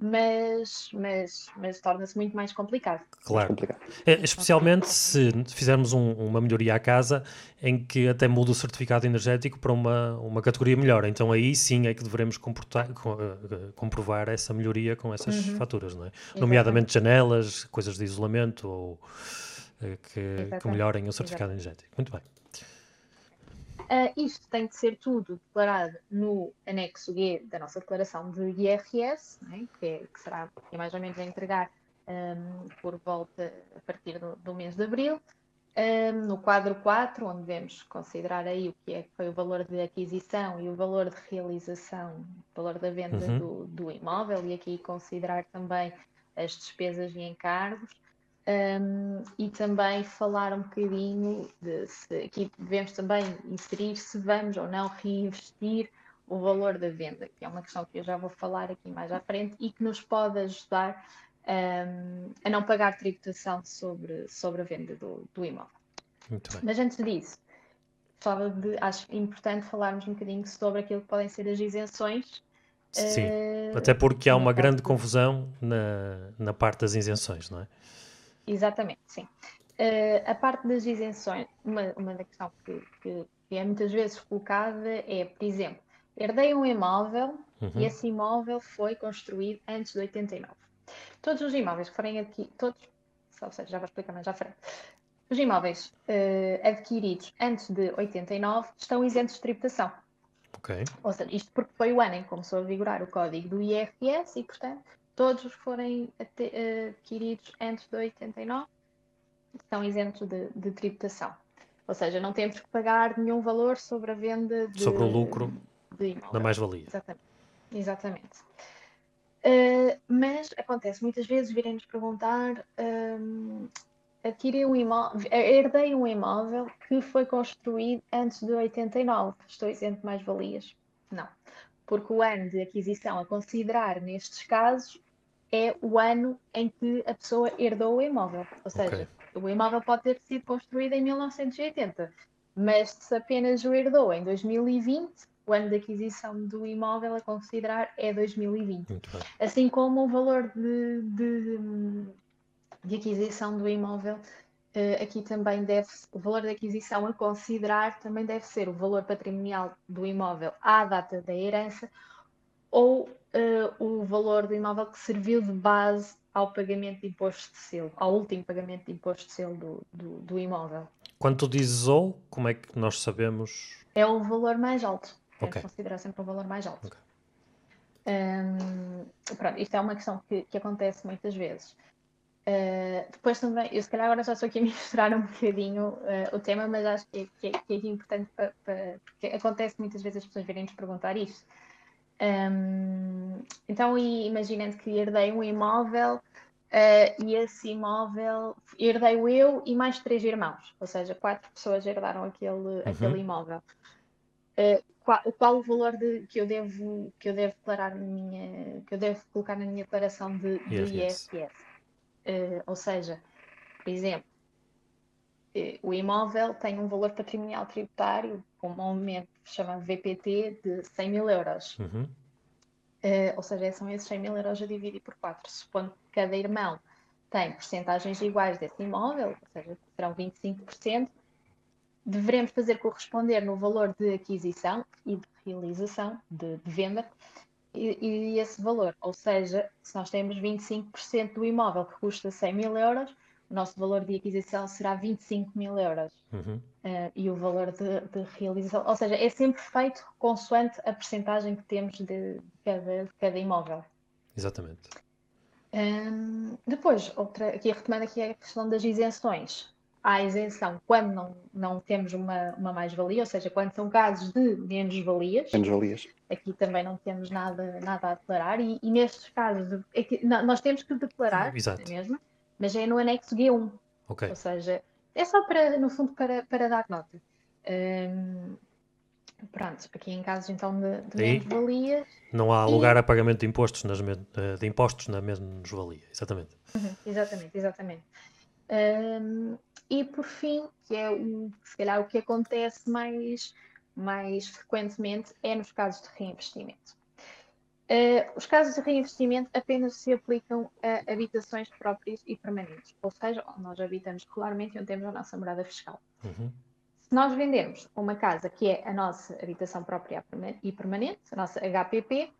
mas, mas, mas torna-se muito mais complicado. Claro. complicado. É, especialmente se fizermos um, uma melhoria à casa em que até muda o certificado energético para uma, uma categoria melhor. Então aí sim é que devemos eh, comprovar essa melhoria com essas uhum. faturas, não é? Nomeadamente janelas, coisas de isolamento ou que, que melhorem o certificado Exatamente. energético. Muito bem. Uh, isto tem de ser tudo declarado no anexo G da nossa declaração de IRS, né, que, é, que, será é mais ou menos a entregar um, por volta a partir do, do mês de abril. Um, no quadro 4, onde devemos considerar aí o que é que foi o valor de aquisição e o valor de realização, o valor da venda uhum. do, do imóvel, e aqui considerar também as despesas e encargos. Um, e também falar um bocadinho de se aqui devemos também inserir se vamos ou não reinvestir o valor da venda, que é uma questão que eu já vou falar aqui mais à frente e que nos pode ajudar um, a não pagar tributação sobre, sobre a venda do, do imóvel. Mas antes disso, de, acho importante falarmos um bocadinho sobre aquilo que podem ser as isenções. Sim, uh, até porque há uma grande confusão na, na parte das isenções, não é? Exatamente, sim. Uh, a parte das isenções, uma, uma da questão que, que, que, é muitas vezes colocada é, por exemplo, herdei um imóvel uhum. e esse imóvel foi construído antes de 89. Todos os imóveis que forem adquiridos, todos, ou seja, já vou explicar mais à frente, os imóveis uh, adquiridos antes de 89 estão isentos de tributação. Ok. Ou seja, isto porque foi o ano em que começou a vigorar o código do IRS e, portanto, todos os que forem adquiridos antes de 89 estão isentos de, de, tributação. Ou seja, não temos que pagar nenhum valor sobre a venda de, sobre o lucro da mais-valia. Exatamente. Exatamente. Uh, mas acontece muitas vezes virem-nos perguntar: um, adquiri um imóvel, herdei um imóvel que foi construído antes de 89, estou isento de mais-valias? Não porque o ano de aquisição a considerar nestes casos é o ano em que a pessoa herdou o imóvel. Ou seja, okay. o imóvel pode ter sido construído em 1980, mas se apenas o herdou em 2020, o ano de aquisição do imóvel a considerar é 2020. Assim como o valor de, de, de aquisição do imóvel Uh, aqui também deve o valor da aquisição a considerar também deve ser o valor patrimonial do imóvel à data da herança ou uh, o valor do imóvel que serviu de base ao pagamento de imposto de selo, ao último pagamento de imposto de selo do, do, do imóvel. Quando tu dizes ou, como é que nós sabemos? É o valor mais alto. Okay. É considerar sempre o valor mais alto. Okay. Um, pronto, isto é uma questão que, que acontece muitas vezes. Uh, depois também, eu se calhar agora já estou aqui a misturar um bocadinho uh, o tema, mas acho que, que, é, que é importante para, para, porque acontece muitas vezes as pessoas virem-nos perguntar isto. Um, então, imaginando que herdei um imóvel uh, e esse imóvel herdei eu e mais três irmãos, ou seja, quatro pessoas herdaram aquele, uhum. aquele imóvel. Qual, qual, o valor de, que eu devo que eu devo declarar na minha que eu devo colocar na minha declaração de, de IRS? Uh, ou seja, por exemplo, uh, o imóvel tem um valor patrimonial tributário, com um aumento que se chama VPT, de 100 mil euros. Uhum. Uh, ou seja, são esses 100 mil euros a dividir por 4. Supondo que cada irmão tem porcentagens iguais desse imóvel, ou seja, serão 25%, deveremos fazer corresponder no valor de aquisição e de realização, de, de venda, e, e, esse valor. Ou seja, se nós temos 25% do imóvel que custa 100 mil euros, o nosso valor de aquisição será 25 mil euros. Uhum. Uh, e o valor de, de, realização, ou seja, é sempre feito consoante a percentagem que temos de cada, de cada imóvel. Exatamente. Um, depois, outra, aqui retomando aqui a questão das isenções. há isenção quando não, não temos uma, uma mais-valia, ou seja, quando são casos de menos-valias. Menos-valias. Aqui também não temos nada, nada a declarar, e, e nestes casos, é que, não, nós temos que declarar, Exato. mesmo, mas é no anexo G1. Okay. Ou seja, é só para, no fundo, para, para dar nota. Um, pronto, aqui em casos então de, de menos-valias. Não há lugar a pagamento de impostos, nas, de impostos na menos-valia, exatamente. Uhum, exatamente, exatamente. Um, e por fim, que é o, se calhar o que acontece mais, mais frequentemente, é nos casos de reinvestimento. Uh, os casos de reinvestimento apenas se aplicam a habitações próprias e permanentes, ou seja, onde nós habitamos regularmente e onde temos a nossa morada fiscal. Uhum. Se nós vendermos uma casa que é a nossa habitação própria e permanente, a nossa HPP,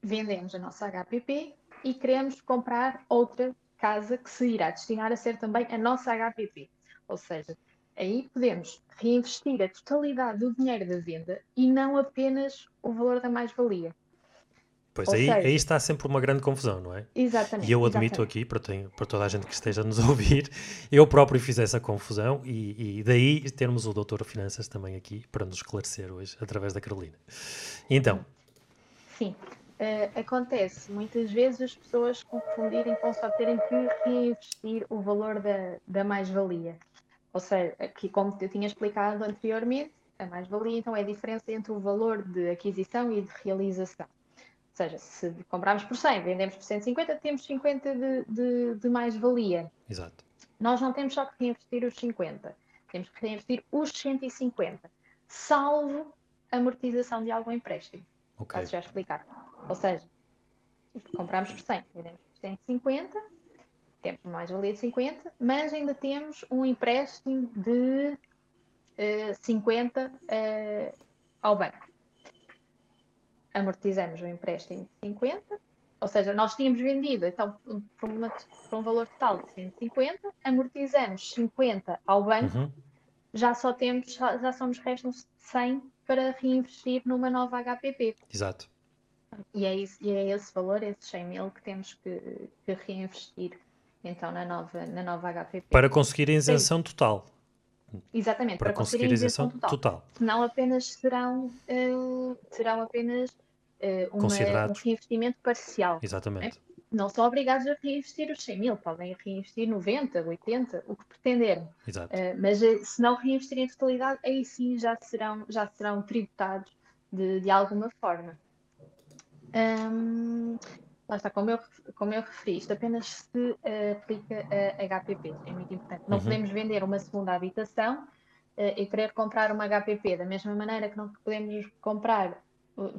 vendemos a nossa HPP e queremos comprar outra casa que se irá destinar a ser também a nossa HPP. Ou seja, aí podemos reinvestir a totalidade do dinheiro da venda e não apenas o valor da mais-valia. Pois aí, seja, aí está sempre uma grande confusão, não é? Exatamente. E eu admito exatamente. aqui, para, para, toda a gente que esteja a nos ouvir, eu próprio fiz essa confusão e, e daí termos o doutor Finanças também aqui para nos esclarecer hoje, através da Carolina. Então. Sim uh, acontece muitas vezes as pessoas confundirem com só terem que reinvestir o valor da, da mais-valia. Ou seja, aqui, como eu tinha explicado anteriormente, a mais-valia então é a diferença entre o valor de aquisição e de realização. Ou seja, se comprarmos por 100, vendemos por 150, temos 50 de, de, de mais-valia. Exato. Nós não temos só que reinvestir os 50, temos que reinvestir os 150, salvo amortização de algum empréstimo. Ok. Posso já explicar. Ou seja, compramos por 100, vendemos por 150, temos mais valia de 50, mas ainda temos um empréstimo de uh, 50 uh, ao banco. Amortizamos o empréstimo de 50, ou seja, nós tínhamos vendido então por, uma, por um valor total de 150, amortizamos 50 ao banco, uhum. já só temos, já, só nos restam 100 para reinvestir numa nova HPP. Exato. E é, isso, e é esse valor, esses 100 mil, que temos que, que reinvestir então na nova, na nova HPP. Para conseguir a isenção Sim. total. Exatamente, para, para conseguir, conseguir a isenção, total. total. Não apenas serão, uh, serão apenas uh, uma, um reinvestimento parcial. Exatamente. É? Não são obrigados a reinvestir os 100 mil, podem reinvestir 90, 80, o que pretenderem. Exato. Uh, mas se não reinvestirem em totalidade, aí sim já serão, já serão tributados de, de alguma forma. Um, lá está, como eu, como eu referi, isto apenas se uh, aplica a HPP, é muito importante. Não uhum. podemos vender uma segunda habitação uh, e querer comprar uma HPP, da mesma maneira que não podemos comprar,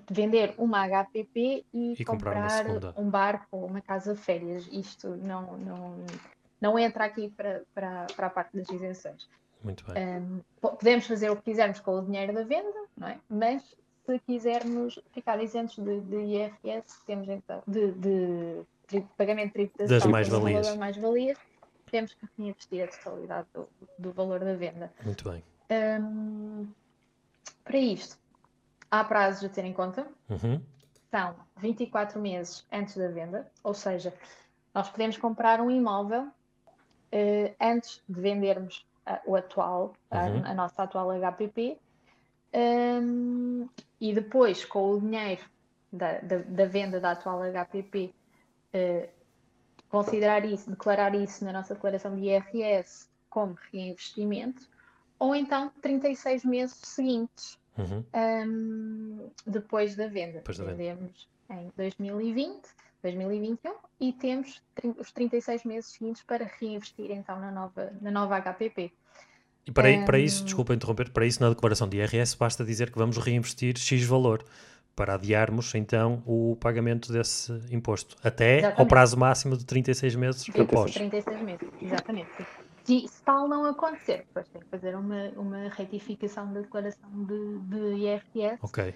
vender uma HPP e, e comprar, comprar um barco ou uma casa de férias. Isto não, não, não entra aqui para, para, para a parte das isenções. Muito bem. Um, podemos fazer o que quisermos com o dinheiro da venda, não é? mas se quisermos ficar isentos de, de IRS, temos então de, de, de pagamento de tributação das mais-valias, mais temos que reinvestir a totalidade do, do valor da venda. Muito bem. Um, para isto, há prazos a ter em conta. Uhum. São 24 meses antes da venda, ou seja, nós podemos comprar um imóvel uh, antes de vendermos uh, o atual, uhum. a, a, nossa atual HPP, um, e depois, com o dinheiro da, da, da venda da atual HPP, uh, eh, considerar isso, declarar isso na nossa declaração de IRS como reinvestimento, ou então 36 meses seguintes uhum. um, depois da venda. Depois da Vendemos em 2020, 2021 e temos os 36 meses seguintes para reinvestir então na nova, na nova HPP. E para, para isso, desculpa interromper, para isso na declaração de IRS basta dizer que vamos reinvestir X valor para adiarmos então o pagamento desse imposto até exatamente. ao prazo máximo de 36 meses após. 36 meses, exatamente. E se tal não acontecer, depois tem que fazer uma, uma retificação da declaração de, de IRS. Ok. Uh,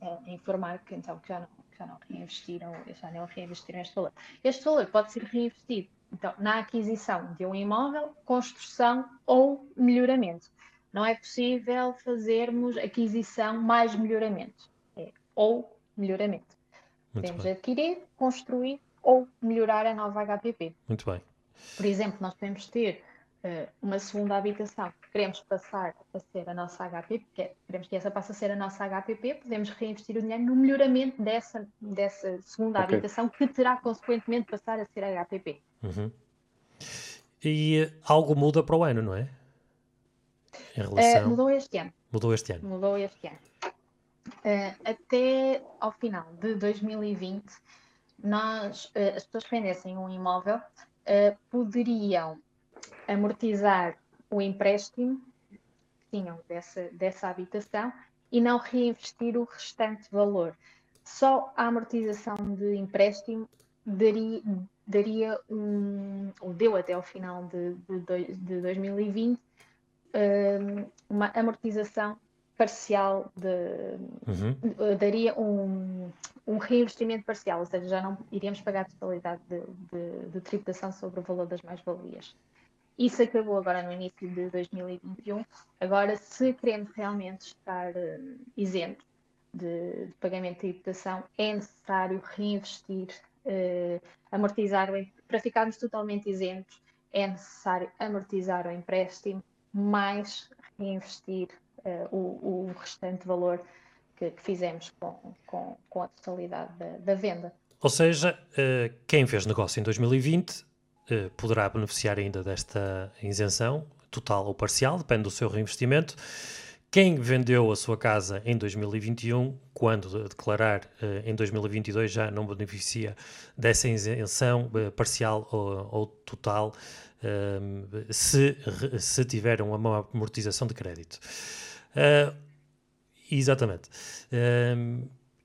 é, informar que então que já não, que já não reinvestiram, já não reinvestiram este valor. Este valor pode ser reinvestido então, na aquisição de um imóvel, construção ou melhoramento. Não é possível fazermos aquisição mais melhoramento. É ou melhoramento. Muito Podemos bem. adquirir, construir ou melhorar a nova HPP. Muito bem. Por exemplo, nós podemos ter uh, uma segunda habitação que queremos passar a ser a nossa HPP, que é, queremos que essa passe a ser a nossa HPP, podemos reinvestir o dinheiro no melhoramento dessa, dessa segunda okay. habitação que terá consequentemente passar a ser a HPP. Uhum. E algo muda para o ano, não é? Relação... Uh, mudou este ano. Mudou este ano. Mudou este ano. Uh, até ao final de 2020, nós, uh, as pessoas que vendessem um imóvel poderiam amortizar o empréstimo que tinham dessa, dessa habitação e não reinvestir o restante valor. Só a amortização de empréstimo daria, daria um, ou deu até ao final de, de, de 2020 um, uma amortização parcial de uhum. daria um, um reinvestimento parcial, ou seja, já não iríamos pagar a totalidade de, de, tributação sobre o valor das mais-valias. Isso acabou agora no início de 2021. Agora, se queremos realmente estar uh, isento de, de, pagamento de tributação, é necessário reinvestir, amortizar, o, para ficarmos totalmente isentos, é necessário amortizar o empréstimo, mais reinvestir uh, o, o, restante valor que, que fizemos com, com, com, a totalidade da, da venda. Ou seja, uh, quem fez negócio em 2020 uh, poderá beneficiar ainda desta isenção, total ou parcial, depende do seu reinvestimento. Quem vendeu a sua casa em 2021, quando declarar uh, em 2022, já não beneficia dessa isenção uh, parcial ou, total, uh, se, se tiver uma amortização de crédito. exatamente.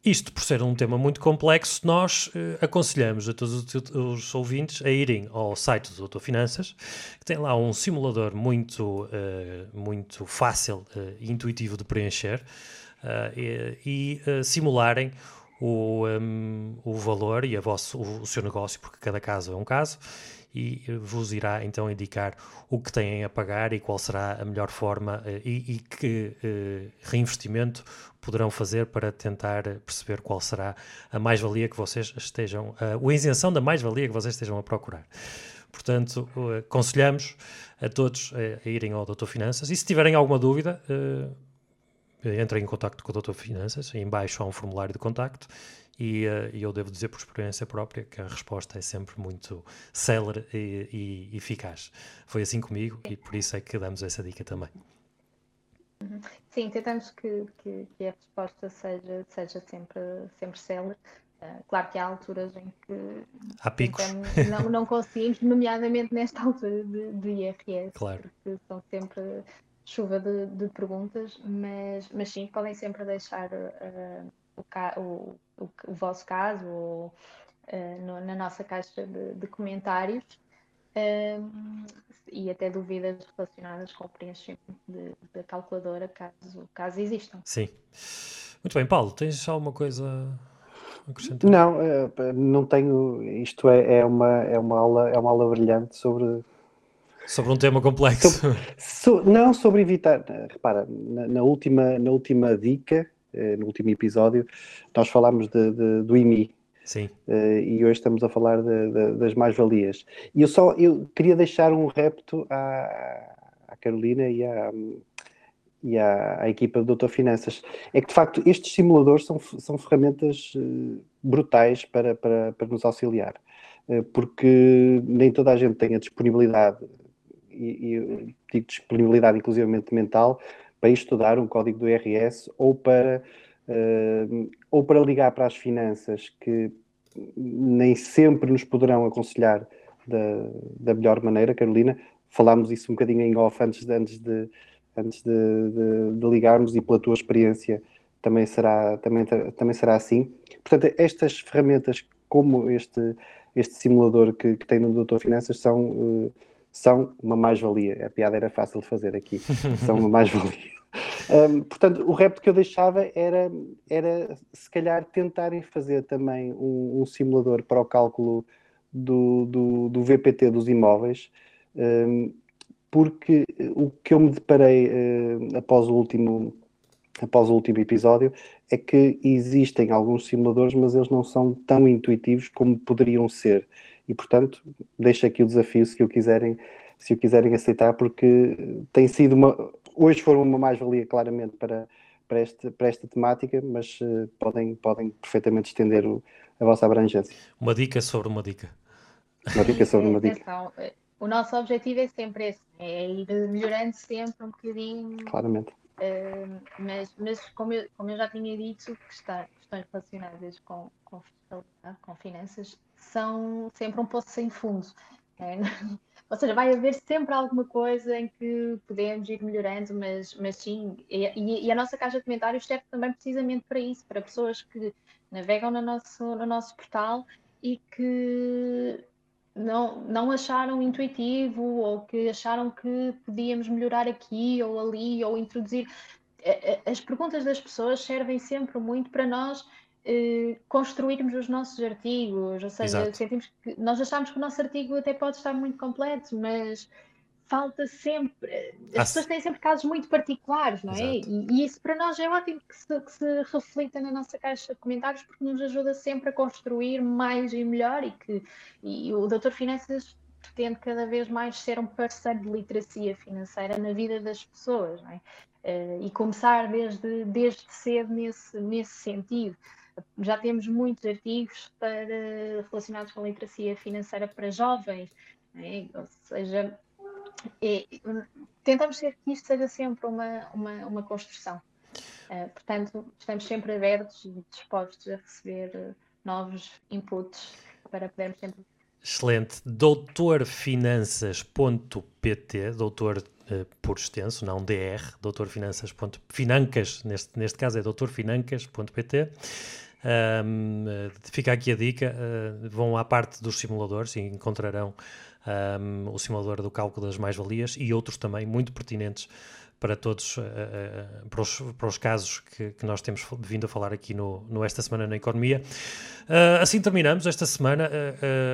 Isto, por ser um tema muito complexo, nós uh, aconselhamos a todos os, ouvintes a irem ao site do Doutor Finanças, que tem lá um simulador muito, uh, muito fácil e intuitivo de preencher, e, simularem o, um, o valor e a vosso, o, o seu negócio, porque cada caso é um caso, e vos irá então indicar o que têm a pagar e qual será a melhor forma e, e que reinvestimento poderão fazer para tentar perceber qual será a mais-valia que vocês estejam, a, a isenção da mais-valia que vocês estejam a procurar. Portanto, uh, aconselhamos a todos a, a irem ao Doutor Finanças e se tiverem alguma dúvida, entrem em contato com o Doutor Finanças, em baixo há um formulário de contacto e, eu devo dizer por experiência própria que a resposta é sempre muito célere e, e eficaz. Foi assim comigo e por isso é que damos essa dica também. Sim, tentamos que, que, que, a resposta seja, seja sempre, sempre célere. Uh, claro que há alturas em que há picos. não, não conseguimos, nomeadamente nesta altura de, de IRS, claro. porque são sempre chuva de, de, perguntas, mas, mas sim, podem sempre deixar uh, o, o, o, o, vosso caso ou, uh, no, na nossa caixa de, de comentários e até dúvidas relacionadas com o preenchimento da calculadora, caso, caso existam. Sim. Muito bem, Paulo, tens alguma coisa a acrescentar? Não, eh, não tenho. Isto é, é, uma, é, uma aula, é uma aula brilhante sobre. Sobre um tema complexo. Sobre, so, não, sobre evitar. Repara, na, na, última, na última dica, eh, no último episódio, nós falámos de, de, do IMI, Sim. Uh, e hoje estamos a falar de, de, das mais-valias. E eu só eu queria deixar um repto à, à Carolina e à, e à, à, equipa do Doutor Finanças. É que, de facto, estes simuladores são, são ferramentas uh, brutais para, para, para nos auxiliar, uh, porque nem toda a gente tem a disponibilidade, e, e digo disponibilidade inclusivamente mental, para estudar um código do IRS ou para uh, ou para ligar para as finanças que nem sempre nos poderão aconselhar da, da melhor maneira, Carolina. Falámos isso um bocadinho em off antes de, antes de, antes de, de, de ligarmos e pela tua experiência também será, também, também será assim. Portanto, estas ferramentas como este, este simulador que, que tem no Doutor Finanças são, uh, são uma mais-valia. A piada era fácil de fazer aqui. são uma mais-valia. Um, portanto, o repto que eu deixava era, era se calhar tentarem fazer também um, um simulador para o cálculo do, do, do VPT dos imóveis, um, porque o que eu me deparei uh, após, o último, após o último episódio é que existem alguns simuladores, mas eles não são tão intuitivos como poderiam ser. E, portanto, deixo aqui o desafio, se o quiserem se o quiserem aceitar, porque tem sido uma. Hoje foi uma mais-valia, claramente, para, para, este, para esta temática, mas uh, podem, podem perfeitamente estender o, a vossa abrangência. Uma dica sobre uma dica. Uma dica sobre uma dica. Atenção, eh, o nosso objetivo é sempre esse, é ir melhorando sempre um bocadinho. Claramente. Uh, mas, mas como, eu, como eu já tinha dito, questões, questões relacionadas com, com com finanças, são sempre um poço sem fundo. É? Ou seja, vai haver sempre alguma coisa em que podemos ir melhorando, mas, mas sim, e, e a nossa caixa de comentários serve também precisamente para isso, para pessoas que navegam no nosso, no nosso portal e que não, não acharam intuitivo ou que acharam que podíamos melhorar aqui ou ali ou introduzir. As perguntas das pessoas servem sempre muito para nós eh, construirmos os nossos artigos, ou seja, sentimos que nós achamos que o nosso artigo até pode estar muito completo, mas falta sempre. As ah, pessoas têm sempre casos muito particulares, não é? E, e, isso para nós é ótimo que se, que se, reflita na nossa caixa de comentários, porque nos ajuda sempre a construir mais e melhor. E que e o Doutor Finanças pretende cada vez mais ser um parceiro de literacia financeira na vida das pessoas, não é? Uh, e começar desde, desde cedo nesse, nesse sentido. Já temos muitos artigos para, relacionados com a literacia financeira para jovens, é? ou seja, e, tentamos ser que isto seja sempre uma, uma, uma construção. Uh, portanto, estamos sempre abertos e dispostos a receber novos inputs para podermos sempre. Excelente. doutorfinanças.pt, doutor uh, por extenso, não DR, doutorfinanças.financas, neste, neste caso é doutorfinancas.pt. Um, fica aqui a dica: uh, vão à parte dos simuladores e encontrarão um, o simulador do cálculo das mais-valias e outros também muito pertinentes para todos, uh, uh, para, os, para, os, casos que, que, nós temos vindo a falar aqui no, no Esta Semana na Economia. Uh, assim terminamos esta semana.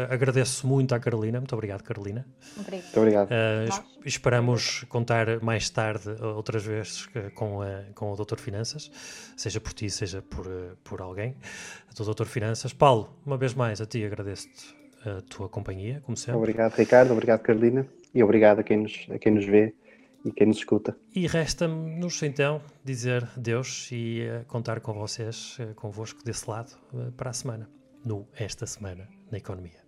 agradeço muito à Carolina. Muito obrigado, Carolina. Obrigado. Muito obrigado. esperamos contar mais tarde, outras vezes, com, a, com o Doutor Finanças, seja por ti, seja por, por alguém do Doutor Finanças. Paulo, uma vez mais, a ti agradeço-te a tua companhia, como sempre. Obrigado, Ricardo. Obrigado, Carolina. E obrigado a quem nos, a quem nos vê e quem nos escuta. E resta-nos então dizer Deus e uh, contar com vocês, uh, convosco desse lado, uh, para a semana, no Esta Semana na Economia.